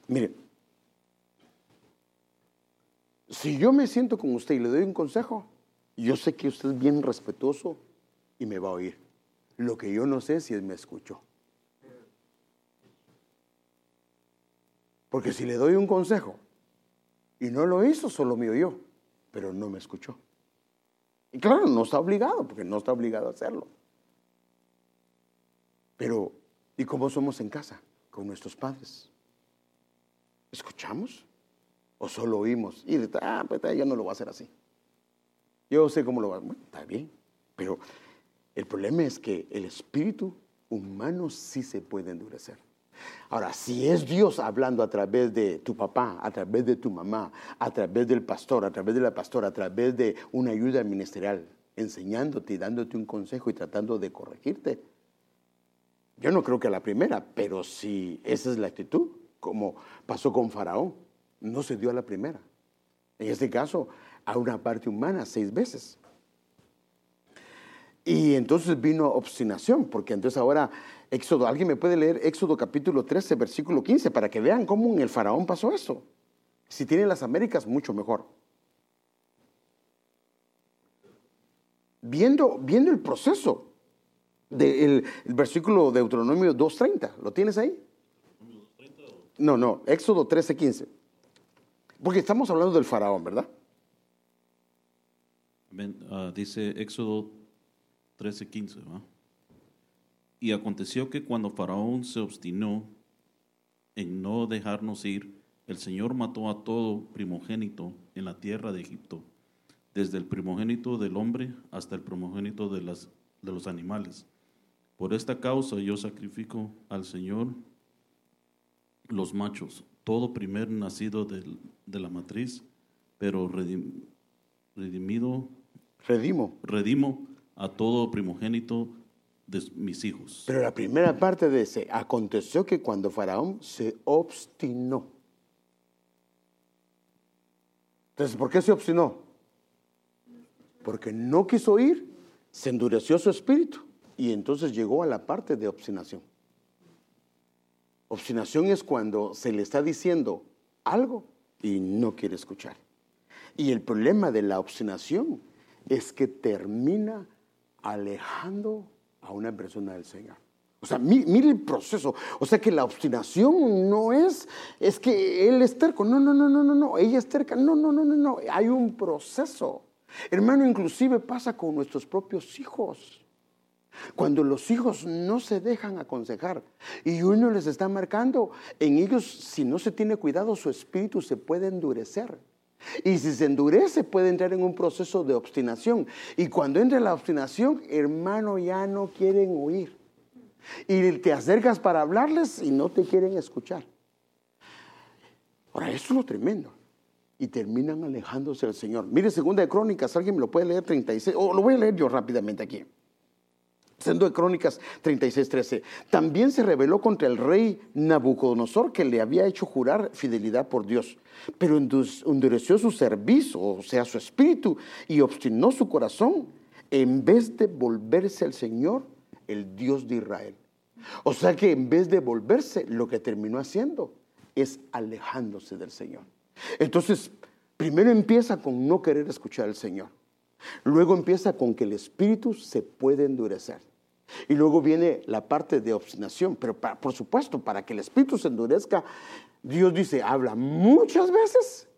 Mire, si yo me siento con usted y le doy un consejo, yo sé que usted es bien respetuoso y me va a oír. Lo que yo no sé es si él me escuchó. Porque si le doy un consejo y no lo hizo, solo me oyó, pero no me escuchó. Y claro, no está obligado, porque no está obligado a hacerlo. Pero, ¿y cómo somos en casa con nuestros padres? ¿Escuchamos? ¿O solo oímos? Y ah, pues ya no lo va a hacer así. Yo sé cómo lo va a Bueno, está bien. Pero el problema es que el espíritu humano sí se puede endurecer. Ahora, si es Dios hablando a través de tu papá, a través de tu mamá, a través del pastor, a través de la pastora, a través de una ayuda ministerial, enseñándote y dándote un consejo y tratando de corregirte, yo no creo que a la primera, pero si esa es la actitud, como pasó con Faraón, no se dio a la primera. En este caso, a una parte humana seis veces. Y entonces vino obstinación, porque entonces ahora Éxodo, alguien me puede leer Éxodo capítulo 13, versículo 15, para que vean cómo en el faraón pasó eso. Si tiene las Américas, mucho mejor. Viendo, viendo el proceso del versículo de Deuteronomio 2.30, ¿lo tienes ahí? No, no, Éxodo 13, 15. Porque estamos hablando del faraón, ¿verdad? Ah, dice Éxodo 13, 15. Y aconteció que cuando Faraón se obstinó en no dejarnos ir, el Señor mató a todo primogénito en la tierra de Egipto, desde el primogénito del hombre hasta el primogénito de, las, de los animales. Por esta causa yo sacrifico al Señor los machos, todo primer nacido del- de la matriz, pero redim- redimido, Redimo. redimo a todo primogénito de mis hijos. Pero la primera parte de ese, aconteció que cuando Faraón se obstinó. Entonces, ¿por qué se obstinó? Porque no quiso oír, se endureció su espíritu y entonces llegó a la parte de obstinación. Obstinación es cuando se le está diciendo algo y no quiere escuchar. Y el problema de la obstinación es que termina alejando a una persona del Señor. O sea, mi- mire el proceso. O sea que la obstinación no es, es que él es terco. No, no, no, no, no, no. Ella es terca. No, no, no, no, no. Hay un proceso. Hermano, inclusive pasa con nuestros propios hijos. Cuando los hijos no se dejan aconsejar y uno les está marcando, en ellos, si no se tiene cuidado, su espíritu se puede endurecer. Y si se endurece, puede entrar en un proceso de obstinación. Y cuando entra la obstinación, hermano, ya no quieren oír. Y te acercas para hablarles y no te quieren escuchar. Ahora, eso es lo tremendo. Y terminan alejándose del Señor. Mire, segunda de Crónicas, alguien me lo puede leer 36, o lo voy a leer yo rápidamente aquí. Siendo de Crónicas 36, 13. También se rebeló contra el rey Nabucodonosor que le había hecho jurar fidelidad por Dios, pero endu- endureció su servicio, o sea, su espíritu, y obstinó su corazón en vez de volverse al Señor, el Dios de Israel. O sea que en vez de volverse, lo que terminó haciendo es alejándose del Señor. Entonces, primero empieza con no querer escuchar al Señor. Luego empieza con que el espíritu se puede endurecer. Y luego viene la parte de obstinación. Pero por supuesto, para que el espíritu se endurezca, Dios dice, habla muchas veces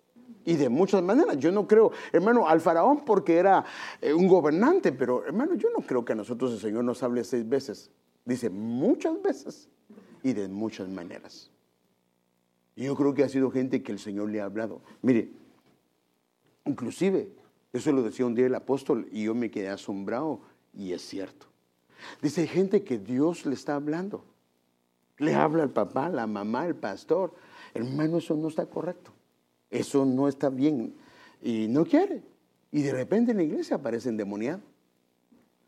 y de muchas maneras. Yo no creo, hermano, al faraón porque era eh, un gobernante, pero hermano, yo no creo que a nosotros el Señor nos hable seis veces. Dice muchas veces y de muchas maneras. Y yo creo que ha sido gente que el Señor le ha hablado. Mire, Inclusive, eso lo decía un día el apóstol y yo me quedé asombrado y es cierto. Dice, hay gente que Dios le está hablando. Le habla al papá, la mamá, el pastor. Hermano, eso no está correcto. Eso no está bien. Y no quiere. Y de repente en la iglesia aparece endemoniado.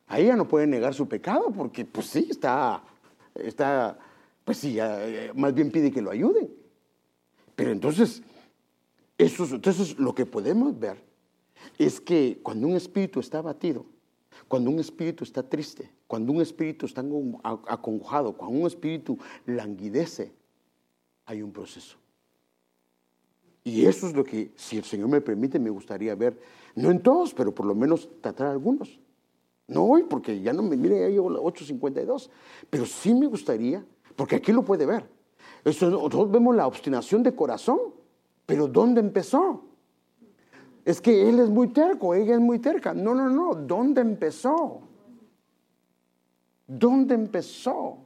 Ahí ya no puede negar su pecado porque pues sí, está, está, pues sí, eh, más bien pide que lo ayuden. Pero entonces, eso, es- entonces, lo que podemos ver es que cuando un espíritu está abatido, cuando un espíritu está triste, cuando un espíritu está acon- acongojado, cuando un espíritu languidece, hay un proceso. Y eso es lo que, si el Señor me permite, me gustaría ver, no en todos, pero por lo menos tratar algunos. No hoy, porque ya no me, mire, ya llevo la 8.52, pero sí me gustaría, porque aquí lo puede ver. Eso, nosotros vemos la obstinación de corazón, pero ¿dónde empezó? Es que él es muy terco, ella es muy terca. No, no, no, ¿dónde empezó? ¿Dónde empezó?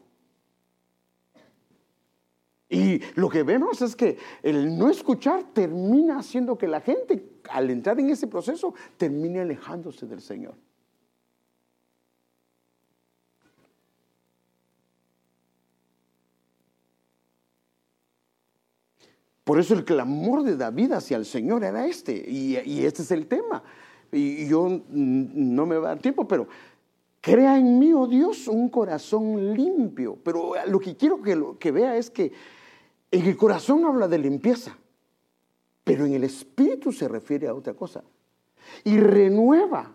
Y lo que vemos es que el no escuchar termina haciendo que la gente, al entrar en ese proceso, termine alejándose del Señor. Por eso el clamor de David hacia el Señor era este, y, este es el tema. Y, y yo no me va a dar tiempo, pero crea en mí, oh Dios, un corazón limpio. Pero lo que quiero que vea es que en el corazón habla de limpieza, pero en el espíritu se refiere a otra cosa. Y renueva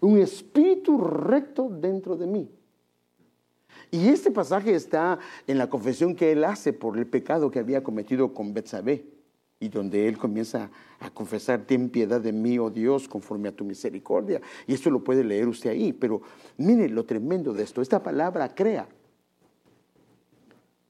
un espíritu recto dentro de mí. Y este pasaje está en la confesión que él hace por el pecado que había cometido con Betsabé, y donde él comienza a confesar, ten piedad de mí, oh Dios, conforme a tu misericordia. Y esto lo puede leer usted ahí, pero mire lo tremendo de esto, esta palabra crea.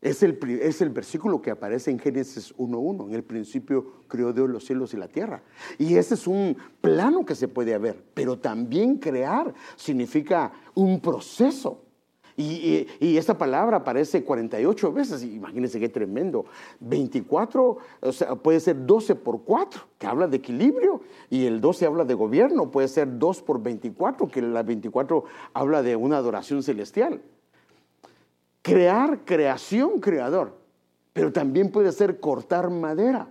Es el, es el versículo que aparece en Génesis 1.1. En el principio creó Dios los cielos y la tierra. Y ese es un plano que se puede ver. Pero también crear significa un proceso. Y, esta palabra aparece 48 veces, imagínense qué tremendo. 24, o sea, puede ser 12 por 4, que habla de equilibrio, y el 12 habla de gobierno, puede ser 2 por 24, que la 24 habla de una adoración celestial. Crear, creación, creador, pero también puede ser cortar madera,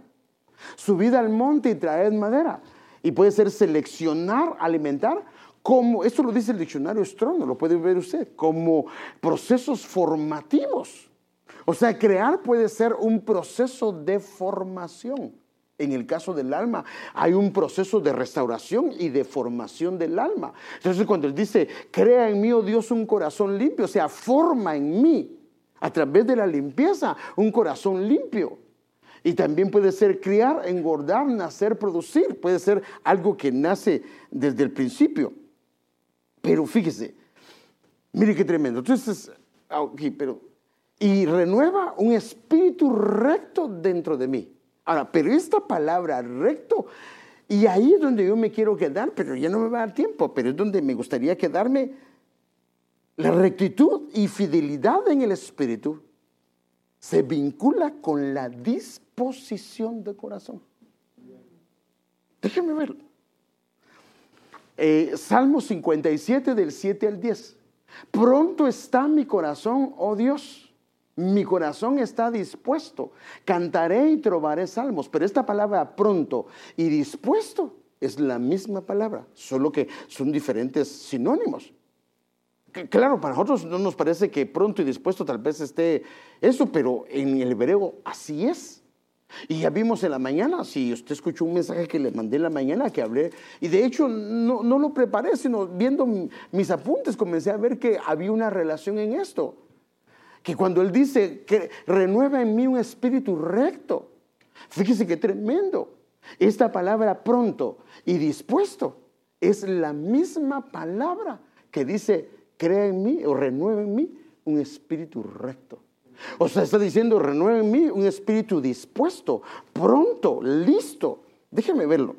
subir al monte y traer madera, y puede ser seleccionar, alimentar, como, esto lo dice el diccionario Strong, lo puede ver usted, como procesos formativos. O sea, crear puede ser un proceso de formación. En el caso del alma, hay un proceso de restauración y de formación del alma. Entonces, cuando él dice, crea en mí, oh Dios, un corazón limpio, o sea, forma en mí, a través de la limpieza, un corazón limpio. Y también puede ser criar, engordar, nacer, producir. Puede ser algo que nace desde el principio. Pero fíjese, mire qué tremendo. Entonces, aquí, pero, y renueva un espíritu recto dentro de mí. Ahora, pero esta palabra recto, y ahí es donde yo me quiero quedar, pero ya no me va a dar tiempo, pero es donde me gustaría quedarme. La rectitud y fidelidad en el espíritu se vincula con la disposición de corazón. Déjenme verlo. Eh, Salmo 57 del 7 al 10. Pronto está mi corazón, oh Dios. Mi corazón está dispuesto. Cantaré y trobaré salmos. Pero esta palabra pronto y dispuesto es la misma palabra, solo que son diferentes sinónimos. Claro, para nosotros no nos parece que pronto y dispuesto tal vez esté eso, pero en el hebreo así es. Y ya vimos en la mañana, si usted escuchó un mensaje que le mandé en la mañana, que hablé, y de hecho no, no lo preparé, sino viendo mis apuntes comencé a ver que había una relación en esto. Que cuando él dice que renueva en mí un espíritu recto, fíjese qué tremendo. Esta palabra pronto y dispuesto es la misma palabra que dice crea en mí o renueva en mí un espíritu recto. O sea, está diciendo, renueva en mí un espíritu dispuesto, pronto, listo. Déjeme verlo.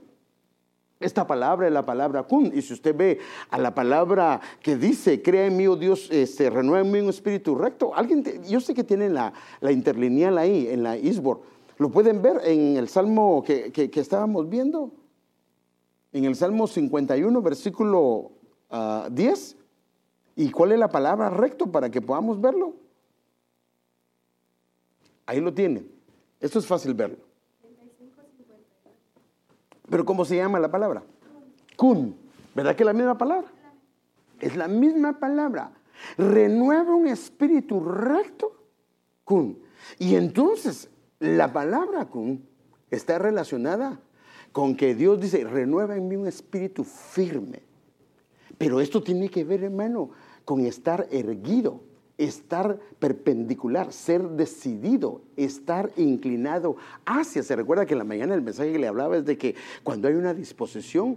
Esta palabra es la palabra kun. Y si usted ve a la palabra que dice, crea en mí, oh Dios, este, renueva en mí un espíritu recto. Alguien, yo sé que tienen la, la, interlineal ahí, en la Isbor. ¿Lo pueden ver en el Salmo que, que, estábamos viendo? En el Salmo 51, versículo 10. Ah, ¿Y cuál es la palabra recto para que podamos verlo? Ahí lo tiene. Esto es fácil verlo. Pero ¿cómo se llama la palabra? Kun. ¿Verdad que es la misma palabra? Es la misma palabra. Renueva un espíritu recto. Kun. Y entonces la palabra kun está relacionada con que Dios dice, renueva en mí un espíritu firme. Pero esto tiene que ver, hermano, con estar erguido estar perpendicular, ser decidido, estar inclinado hacia. Se recuerda que en la mañana el mensaje que le hablaba es de que cuando hay una disposición,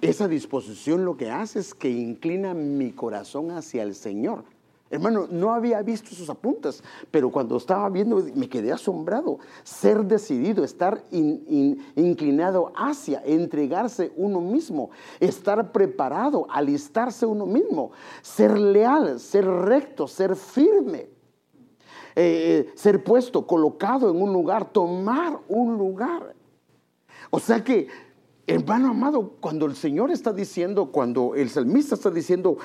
esa disposición lo que hace es que inclina mi corazón hacia el Señor. Hermano, no había visto sus apuntes, pero cuando estaba viendo me quedé asombrado. Ser decidido, estar inclinado hacia, entregarse uno mismo, estar preparado, alistarse uno mismo, ser leal, ser recto, ser firme, eh, eh, ser puesto, colocado en un lugar, tomar un lugar. O sea que, hermano amado, cuando el Señor está diciendo, cuando el salmista está diciendo,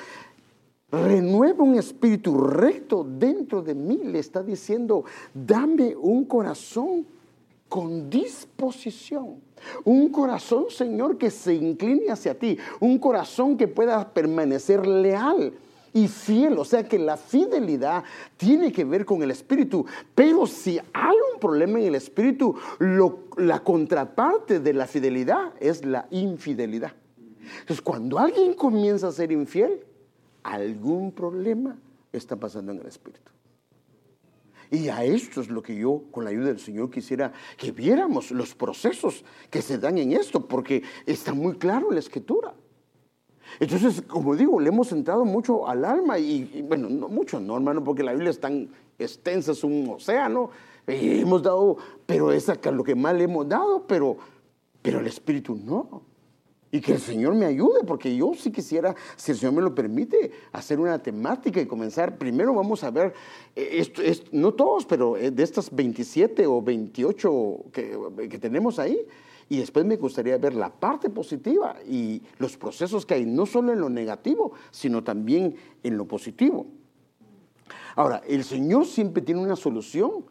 renueva un espíritu recto dentro de mí. Le está diciendo, dame un corazón con disposición. Un corazón, Señor, que se incline hacia ti. Un corazón que pueda permanecer leal y fiel. O sea que la fidelidad tiene que ver con el espíritu. Pero si hay un problema en el espíritu, la contraparte de la fidelidad es la infidelidad. Entonces, cuando alguien comienza a ser infiel, algún problema está pasando en el espíritu. Y a esto es lo que yo, con la ayuda del Señor, quisiera que viéramos los procesos que se dan en esto, porque está muy claro en la escritura. Entonces, como digo, le hemos entrado mucho al alma y, bueno, no mucho, no hermano, porque la Biblia es tan extensa, es un océano, y hemos dado, pero es acá lo que más le hemos dado, pero, pero el Espíritu no. Y que el Señor me ayude, porque yo sí quisiera, si el Señor me lo permite, hacer una temática y comenzar. Primero vamos a ver, eh, esto, no todos, pero eh, de estas 27 o 28 que, que tenemos ahí, y después me gustaría ver la parte positiva y los procesos que hay, no solo en lo negativo, sino también en lo positivo. Ahora, el Señor siempre tiene una solución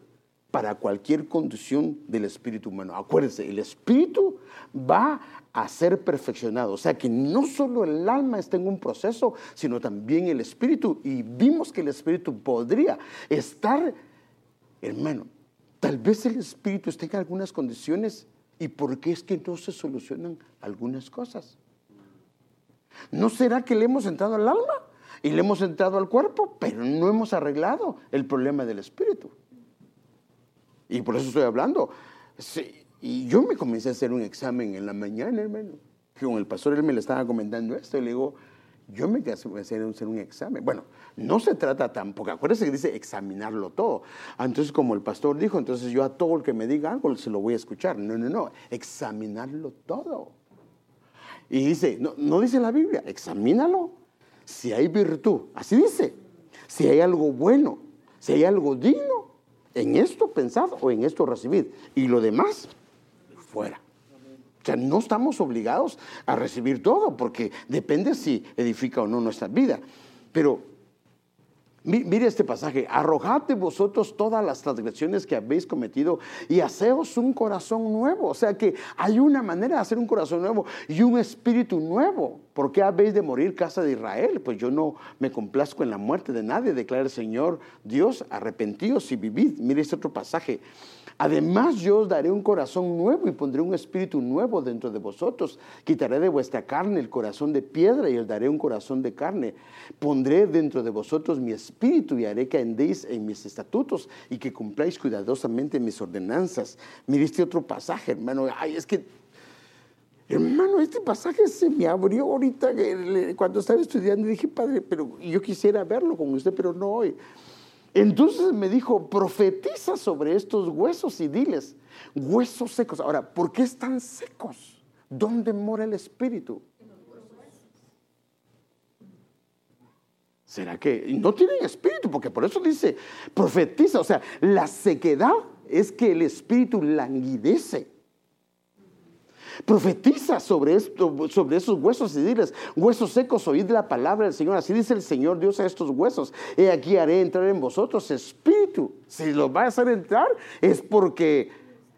para cualquier condición del espíritu humano. Acuérdense, el espíritu va a ser perfeccionado. O sea que no solo el alma está en un proceso, sino también el espíritu. Y vimos que el espíritu podría estar, hermano, tal vez el espíritu esté en algunas condiciones y por qué es que no se solucionan algunas cosas. ¿No será que le hemos entrado al alma y le hemos entrado al cuerpo, pero no hemos arreglado el problema del espíritu? Y por eso estoy hablando. y yo me comencé a hacer un examen en la mañana, hermano. Con el pastor él me le estaba comentando esto y le digo, yo me voy a hacer un examen. Bueno, no se trata tampoco, acuérdense que dice examinarlo todo. Entonces, como el pastor dijo, entonces yo a todo el que me diga algo se lo voy a escuchar. No, no, no, examinarlo todo. Y dice, no, no dice la Biblia, examínalo. Si hay virtud, así dice. Si hay algo bueno, si hay algo digno, en esto pensad o en esto recibid. Y lo demás, fuera. O sea, no estamos obligados a recibir todo, porque depende si edifica o no nuestra vida. Pero Mire este pasaje, arrojad de vosotros todas las transgresiones que habéis cometido y haceos un corazón nuevo. O sea que hay una manera de hacer un corazón nuevo y un espíritu nuevo. ¿Por qué habéis de morir, casa de Israel? Pues yo no me complazco en la muerte de nadie, declara el Señor Dios, arrepentíos y vivid. Mire este otro pasaje. Además yo os daré un corazón nuevo y pondré un espíritu nuevo dentro de vosotros. Quitaré de vuestra carne el corazón de piedra y os daré un corazón de carne. Pondré dentro de vosotros mi espíritu y haré que andéis en mis estatutos y que cumpláis cuidadosamente mis ordenanzas. Mire este otro pasaje, hermano. Ay, es que Hermano, este pasaje se me abrió ahorita cuando estaba estudiando y dije, padre, pero yo quisiera verlo con usted, pero no hoy. Entonces me dijo, profetiza sobre estos huesos y diles, huesos secos. Ahora, ¿por qué están secos? ¿Dónde mora el espíritu? ¿Será que no tienen espíritu? Porque por eso dice, profetiza. O sea, la sequedad es que el espíritu languidece. Profetiza sobre, esos huesos y diles, huesos secos, oíd la palabra del Señor. Así dice el Señor Dios a estos huesos. He aquí haré entrar en vosotros espíritu. Si los va a entrar es porque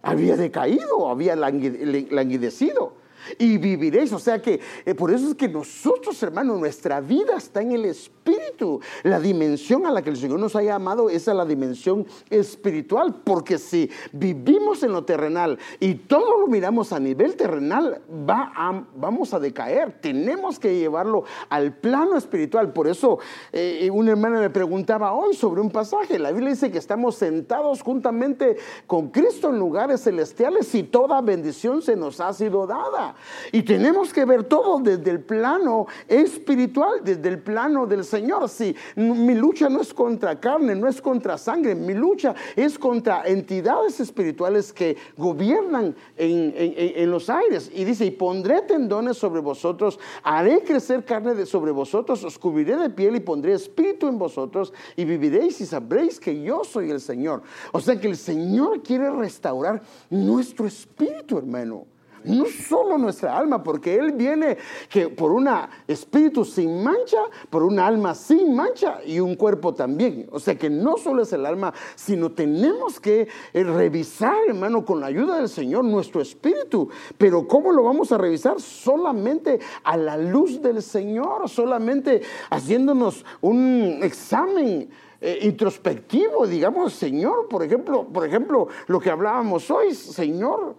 había decaído, había languidecido y viviréis. O sea que eh, por eso es que nosotros, hermanos, nuestra vida está en el espíritu. La dimensión a la que el Señor nos ha llamado es a la dimensión espiritual, porque si vivimos en lo terrenal y todo lo miramos a nivel terrenal, va vamos a decaer. Tenemos que llevarlo al plano espiritual. Por eso eh, una hermana me preguntaba hoy sobre un pasaje. La Biblia dice que estamos sentados juntamente con Cristo en lugares celestiales y toda bendición se nos ha sido dada. Y tenemos que ver todo desde el plano espiritual, desde el plano del Señor. Si mi lucha no es contra carne, no es contra sangre, mi lucha es contra entidades espirituales que gobiernan en, los aires. Y dice, y pondré tendones sobre vosotros, haré crecer carne sobre vosotros, os cubriré de piel y pondré espíritu en vosotros y viviréis y sabréis que yo soy el Señor. O sea que el Señor quiere restaurar nuestro espíritu, hermano no solo nuestra alma, porque Él viene que por un espíritu sin mancha, por un alma sin mancha y un cuerpo también. O sea que no solo es el alma, sino tenemos que eh, revisar, hermano, con la ayuda del Señor, nuestro espíritu. Pero ¿cómo lo vamos a revisar? Solamente a la luz del Señor, solamente haciéndonos un examen. Eh, introspectivo, digamos, Señor, por ejemplo, por ejemplo, lo que hablábamos hoy, Señor,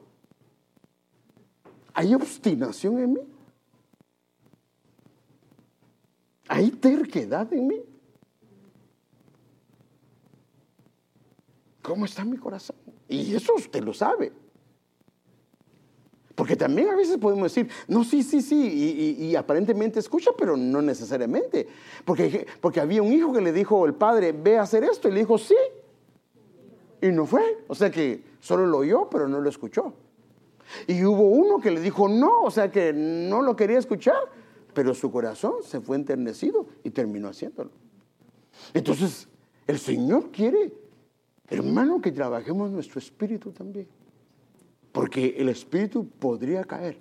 ¿Hay obstinación en mí? ¿Hay terquedad en mí? ¿Cómo está mi corazón? Y eso usted lo sabe. Porque también a veces podemos decir, no, sí, sí, sí, y, aparentemente escucha, pero no necesariamente. Porque, porque había un hijo que le dijo el padre, ve a hacer esto, y le dijo, sí, y no fue. O sea que solo lo oyó, pero no lo escuchó. Y hubo uno que le dijo no, o sea que no lo quería escuchar, pero su corazón se fue enternecido y terminó haciéndolo. Entonces, el Señor quiere, hermano, que trabajemos nuestro espíritu también. Porque el espíritu podría caer.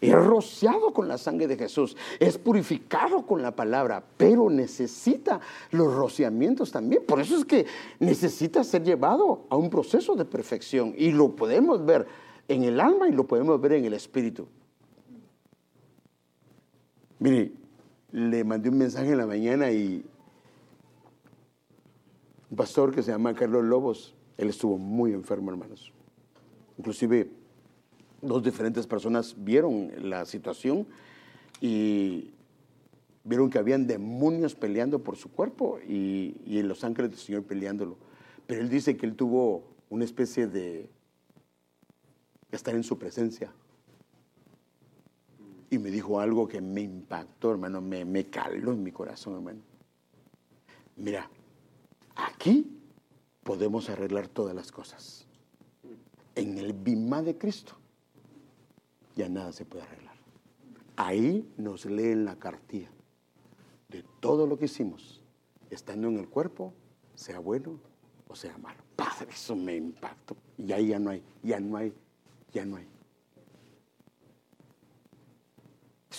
Es rociado con la sangre de Jesús, es purificado con la palabra, pero necesita los rociamientos también. Por eso es que necesita ser llevado a un proceso de perfección. Y lo podemos ver en el alma y lo podemos ver en el espíritu. Mire, le mandé un mensaje en la mañana y un pastor que se llama Carlos Lobos, él estuvo muy enfermo, hermanos. Inclusive dos diferentes personas vieron la situación y vieron que habían demonios peleando por su cuerpo y, y los ángeles del Señor peleándolo. Pero él dice que él tuvo una especie de estar en su presencia. Y me dijo algo que me impactó, hermano, me, me caló en mi corazón, hermano. Mira, aquí podemos arreglar todas las cosas. En el bimá de Cristo ya nada se puede arreglar. Ahí nos leen la cartilla de todo lo que hicimos, estando en el cuerpo, sea bueno o sea malo. Padre, eso me impactó. Y ahí ya no hay, ya no hay, ya no hay.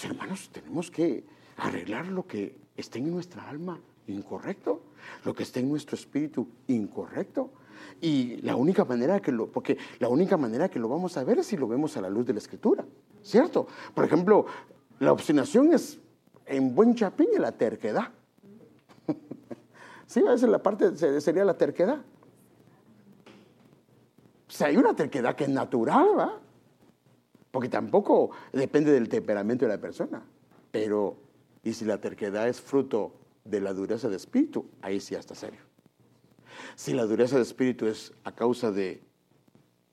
hermanos, tenemos que arreglar lo que esté en nuestra alma incorrecto, lo que esté en nuestro espíritu incorrecto. Y la única manera que lo, porque la única manera que lo vamos a ver es si lo vemos a la luz de la escritura, ¿cierto? Por ejemplo, la obstinación es en buen chapín la terquedad. sí, esa es la parte, sería la terquedad. O sea, hay una terquedad que es natural, ¿va? Porque tampoco depende del temperamento de la persona. Pero, y si la terquedad es fruto de la dureza de espíritu, ahí sí está serio. Si la dureza de espíritu es a causa de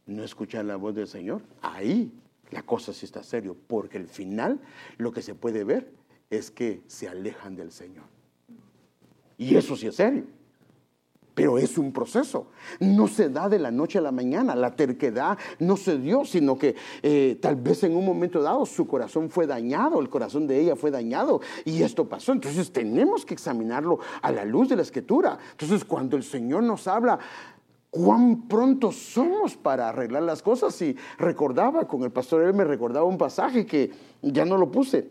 no escuchar la voz del Señor, ahí la cosa sí está serio, porque al final lo que se puede ver es que se alejan del Señor. Y eso sí es serio. Pero es un proceso. No se da de la noche a la mañana. La terquedad no se dio, sino que eh, tal vez en un momento dado su corazón fue dañado, el corazón de ella fue dañado y esto pasó. Entonces tenemos que examinarlo a la luz de la escritura. Entonces cuando el Señor nos habla, cuán pronto somos para arreglar las cosas. Y recordaba con el pastor, él me recordaba un pasaje que ya no lo puse,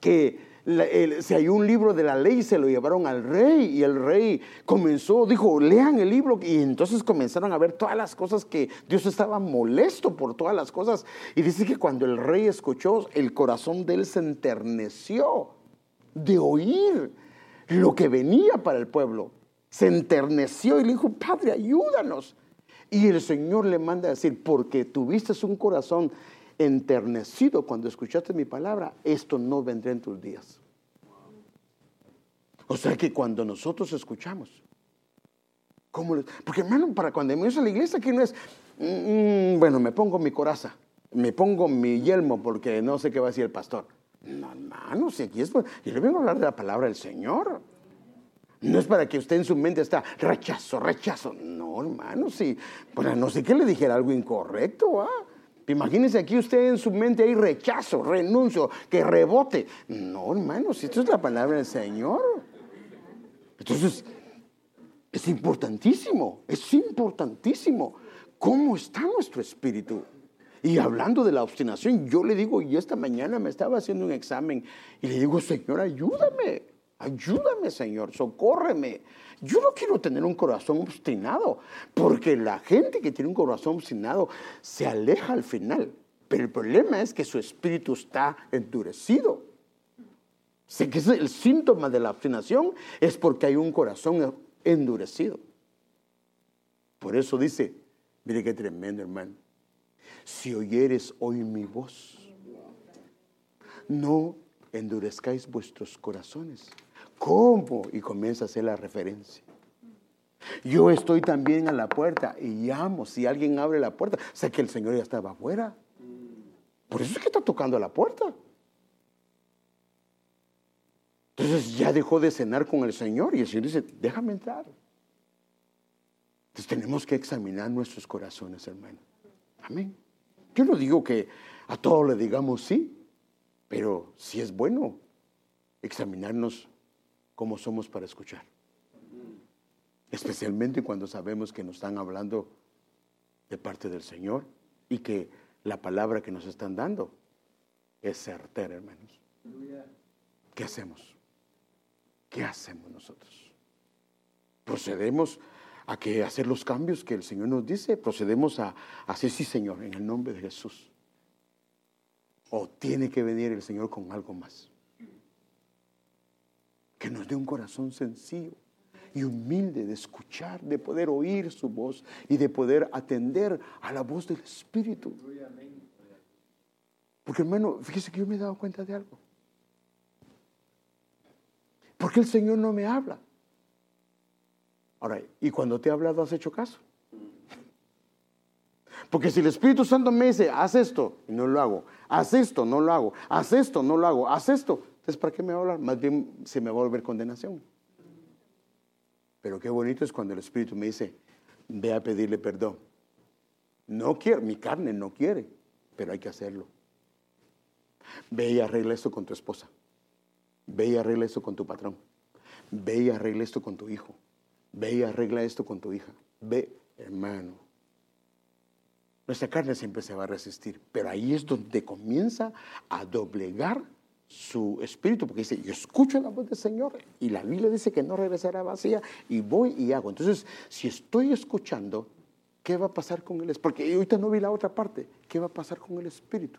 que se hay un libro de la ley, se lo llevaron al rey y el rey comenzó, dijo, lean el libro y entonces comenzaron a ver todas las cosas que Dios estaba molesto por todas las cosas. Y dice que cuando el rey escuchó, el corazón de él se enterneció de oír lo que venía para el pueblo. Se enterneció y le dijo, Padre, ayúdanos. Y el Señor le manda a decir, porque tuviste un corazón enternecido cuando escuchaste mi palabra, esto no vendrá en tus días. O sea que cuando nosotros escuchamos, ¿cómo porque hermano, para cuando me a la iglesia, aquí no es, mm, bueno, me pongo mi coraza, me pongo mi yelmo porque no sé qué va a decir el pastor. No, hermano, si aquí es, yo le vengo a hablar de la palabra del Señor. No es para que usted en su mente está rechazo, rechazo. No, hermano, si, para no sé qué le dijera algo incorrecto, ¿ah? Imagínese aquí usted en su mente hay rechazo, renuncio, que rebote. No, hermano, si esto es la palabra del Señor. Entonces, es importantísimo, es importantísimo cómo está nuestro espíritu. Y hablando de la obstinación, yo le digo, y esta mañana me estaba haciendo un examen y le digo, Señor, ayúdame, ayúdame, Señor, socórreme. Yo no quiero tener un corazón obstinado, porque la gente que tiene un corazón obstinado se aleja al final. Pero el problema es que su espíritu está endurecido. Sé que el síntoma de la obstinación es porque hay un corazón endurecido. Por eso dice, mire qué tremendo hermano, si oyeres hoy mi voz, no endurezcáis vuestros corazones ¿Cómo? Y comienza a hacer la referencia. Yo estoy también a la puerta y llamo. Si alguien abre la puerta, sé que el Señor ya estaba afuera. Por eso es que está tocando a la puerta. Entonces ya dejó de cenar con el Señor y el Señor dice, déjame entrar. Entonces tenemos que examinar nuestros corazones, hermano. Amén. Yo no digo que a todos le digamos sí, pero sí es bueno examinarnos cómo somos para escuchar. Especialmente cuando sabemos que nos están hablando de parte del Señor y que la palabra que nos están dando es certera, hermanos. ¿Qué hacemos? ¿Qué hacemos nosotros? ¿Procedemos a que hacer los cambios que el Señor nos dice? ¿Procedemos a, decir sí, Señor, en el nombre de Jesús? ¿O tiene que venir el Señor con algo más? Dé un corazón sencillo y humilde de escuchar, de poder oír su voz y de poder atender a la voz del Espíritu. Porque hermano, fíjese que yo me he dado cuenta de algo. ¿Por qué el Señor no me habla? Ahora, ¿y cuando te ha hablado has hecho caso? Porque si el Espíritu Santo me dice, haz esto, y no lo hago, haz esto, no lo hago, haz esto, no lo hago, haz esto, entonces ¿para qué me va a hablar? Más bien se me va a volver condenación. Pero qué bonito es cuando el Espíritu me dice, ve a pedirle perdón. No quiero, mi carne no quiere, pero hay que hacerlo. Ve y arregla esto con tu esposa. Ve y arregla esto con tu patrón. Ve y arregla esto con tu hijo. Ve y arregla esto con tu hija. Ve, hermano. Nuestra carne siempre se va a resistir, pero ahí es donde comienza a doblegar su espíritu, porque dice, yo escucho la voz del Señor y la Biblia dice que no regresará vacía y voy y hago. Entonces, si estoy escuchando, ¿qué va a pasar con el espíritu? Porque ahorita no vi la otra parte, ¿qué va a pasar con el espíritu?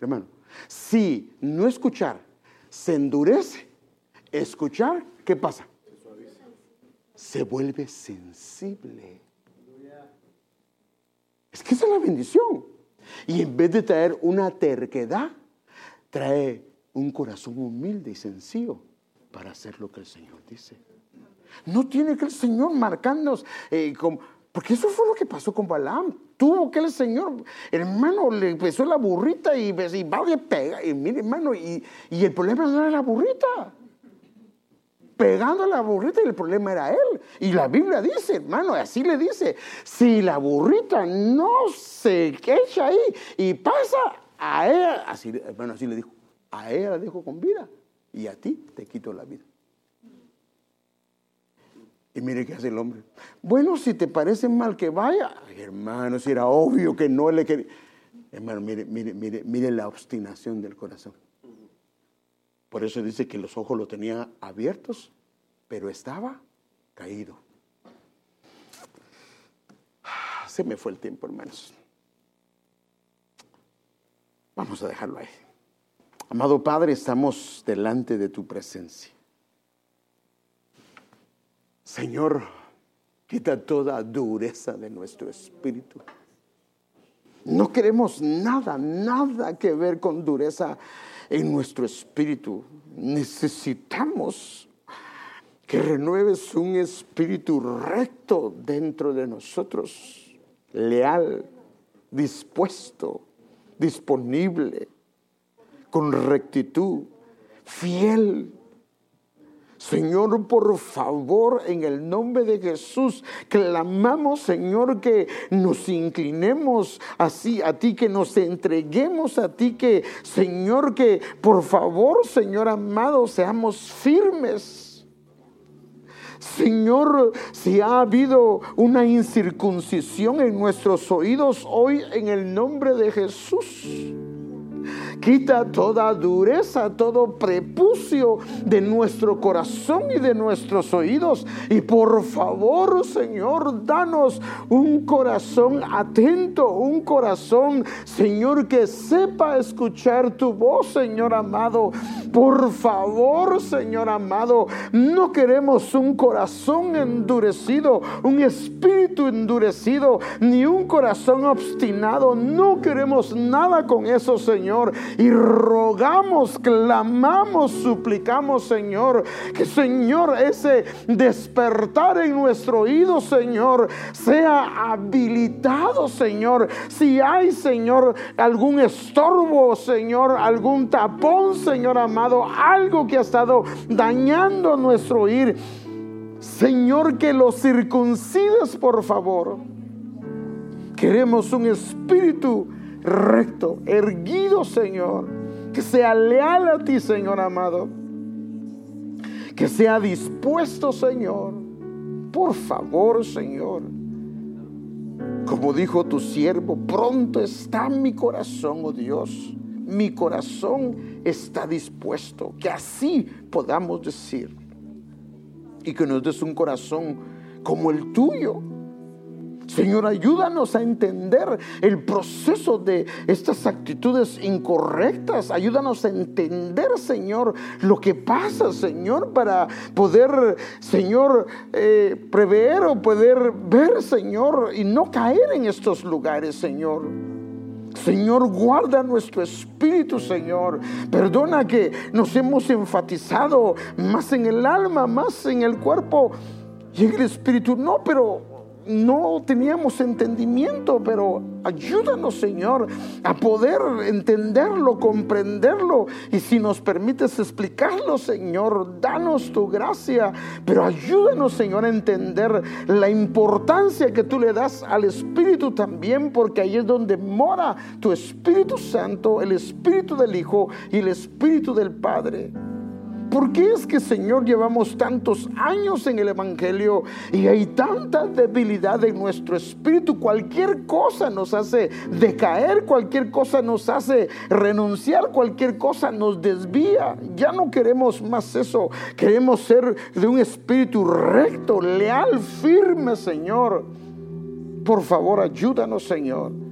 Hermano, si no escuchar se endurece, escuchar, ¿qué pasa? Se vuelve sensible. Es que esa es la bendición. Y en vez de traer una terquedad, trae un corazón humilde y sencillo para hacer lo que el Señor dice. No tiene que el Señor marcarnos, eh, porque eso fue lo que pasó con Balaam. Tuvo que el Señor, hermano, le empezó la burrita y, y va a pega. Y mire, hermano, y, y el problema no era la burrita pegando a la burrita y el problema era él. Y la Biblia dice, hermano, así le dice, si la burrita no se echa ahí y pasa, a ella, bueno, así le dijo, a ella la dejo con vida y a ti te quito la vida. Y mire qué hace el hombre. Bueno, si te parece mal que vaya, hermano, si era obvio que no le quería. Hermano, mire, mire, mire, mire la obstinación del corazón. Por eso dice que los ojos lo tenía abiertos, pero estaba caído. Se me fue el tiempo, hermanos. Vamos a dejarlo ahí. Amado Padre, estamos delante de tu presencia. Señor, quita toda dureza de nuestro espíritu. No queremos nada, nada que ver con dureza en nuestro espíritu. Necesitamos que renueves un espíritu recto dentro de nosotros, leal, dispuesto disponible, con rectitud, fiel. Señor, por favor, en el nombre de Jesús, clamamos, Señor, que nos inclinemos así a ti, que nos entreguemos a ti, que, Señor, que por favor, Señor amado, seamos firmes Señor, si ha habido una incircuncisión en nuestros oídos hoy en el nombre de Jesús. Quita toda dureza, todo prepucio de nuestro corazón y de nuestros oídos. Y por favor, Señor, danos un corazón atento, un corazón, Señor, que sepa escuchar tu voz, Señor amado. Por favor, Señor amado, no queremos un corazón endurecido, un espíritu endurecido, ni un corazón obstinado. No queremos nada con eso, Señor y rogamos, clamamos, suplicamos, Señor, que Señor, ese despertar en nuestro oído, Señor, sea habilitado, Señor. Si hay, Señor, algún estorbo, Señor, algún tapón, Señor amado, algo que ha estado dañando nuestro oír, Señor, que lo circuncides, por favor Queremos un espíritu recto, erguido, Señor, que sea leal a ti, Señor amado, que sea dispuesto, Señor. Por favor, Señor. Como dijo tu siervo, pronto está mi corazón, oh Dios. Mi corazón está dispuesto. Que así podamos decir. Y que nos des un corazón como el tuyo Señor, ayúdanos a entender el proceso de estas actitudes incorrectas. Ayúdanos a entender, Señor, lo que pasa, Señor, para poder, Señor, eh, prever o poder ver, Señor, y no caer en estos lugares, Señor. Señor, guarda nuestro espíritu, Señor. Perdona que nos hemos enfatizado más en el alma, más en el cuerpo y en el espíritu. No, pero no teníamos entendimiento, pero ayúdanos, Señor, a poder entenderlo, comprenderlo. Y si nos permites explicarlo, Señor, danos tu gracia, pero ayúdanos, Señor, a entender la importancia que tú le das al Espíritu también, porque ahí es donde mora tu Espíritu Santo, el Espíritu del Hijo y el Espíritu del Padre. ¿Por qué es que, Señor, llevamos tantos años en el Evangelio y hay tanta debilidad en nuestro espíritu? Cualquier cosa nos hace decaer, cualquier cosa nos hace renunciar, cualquier cosa nos desvía. Ya no queremos más eso. Queremos ser de un espíritu recto, leal, firme, Señor. Por favor, ayúdanos, Señor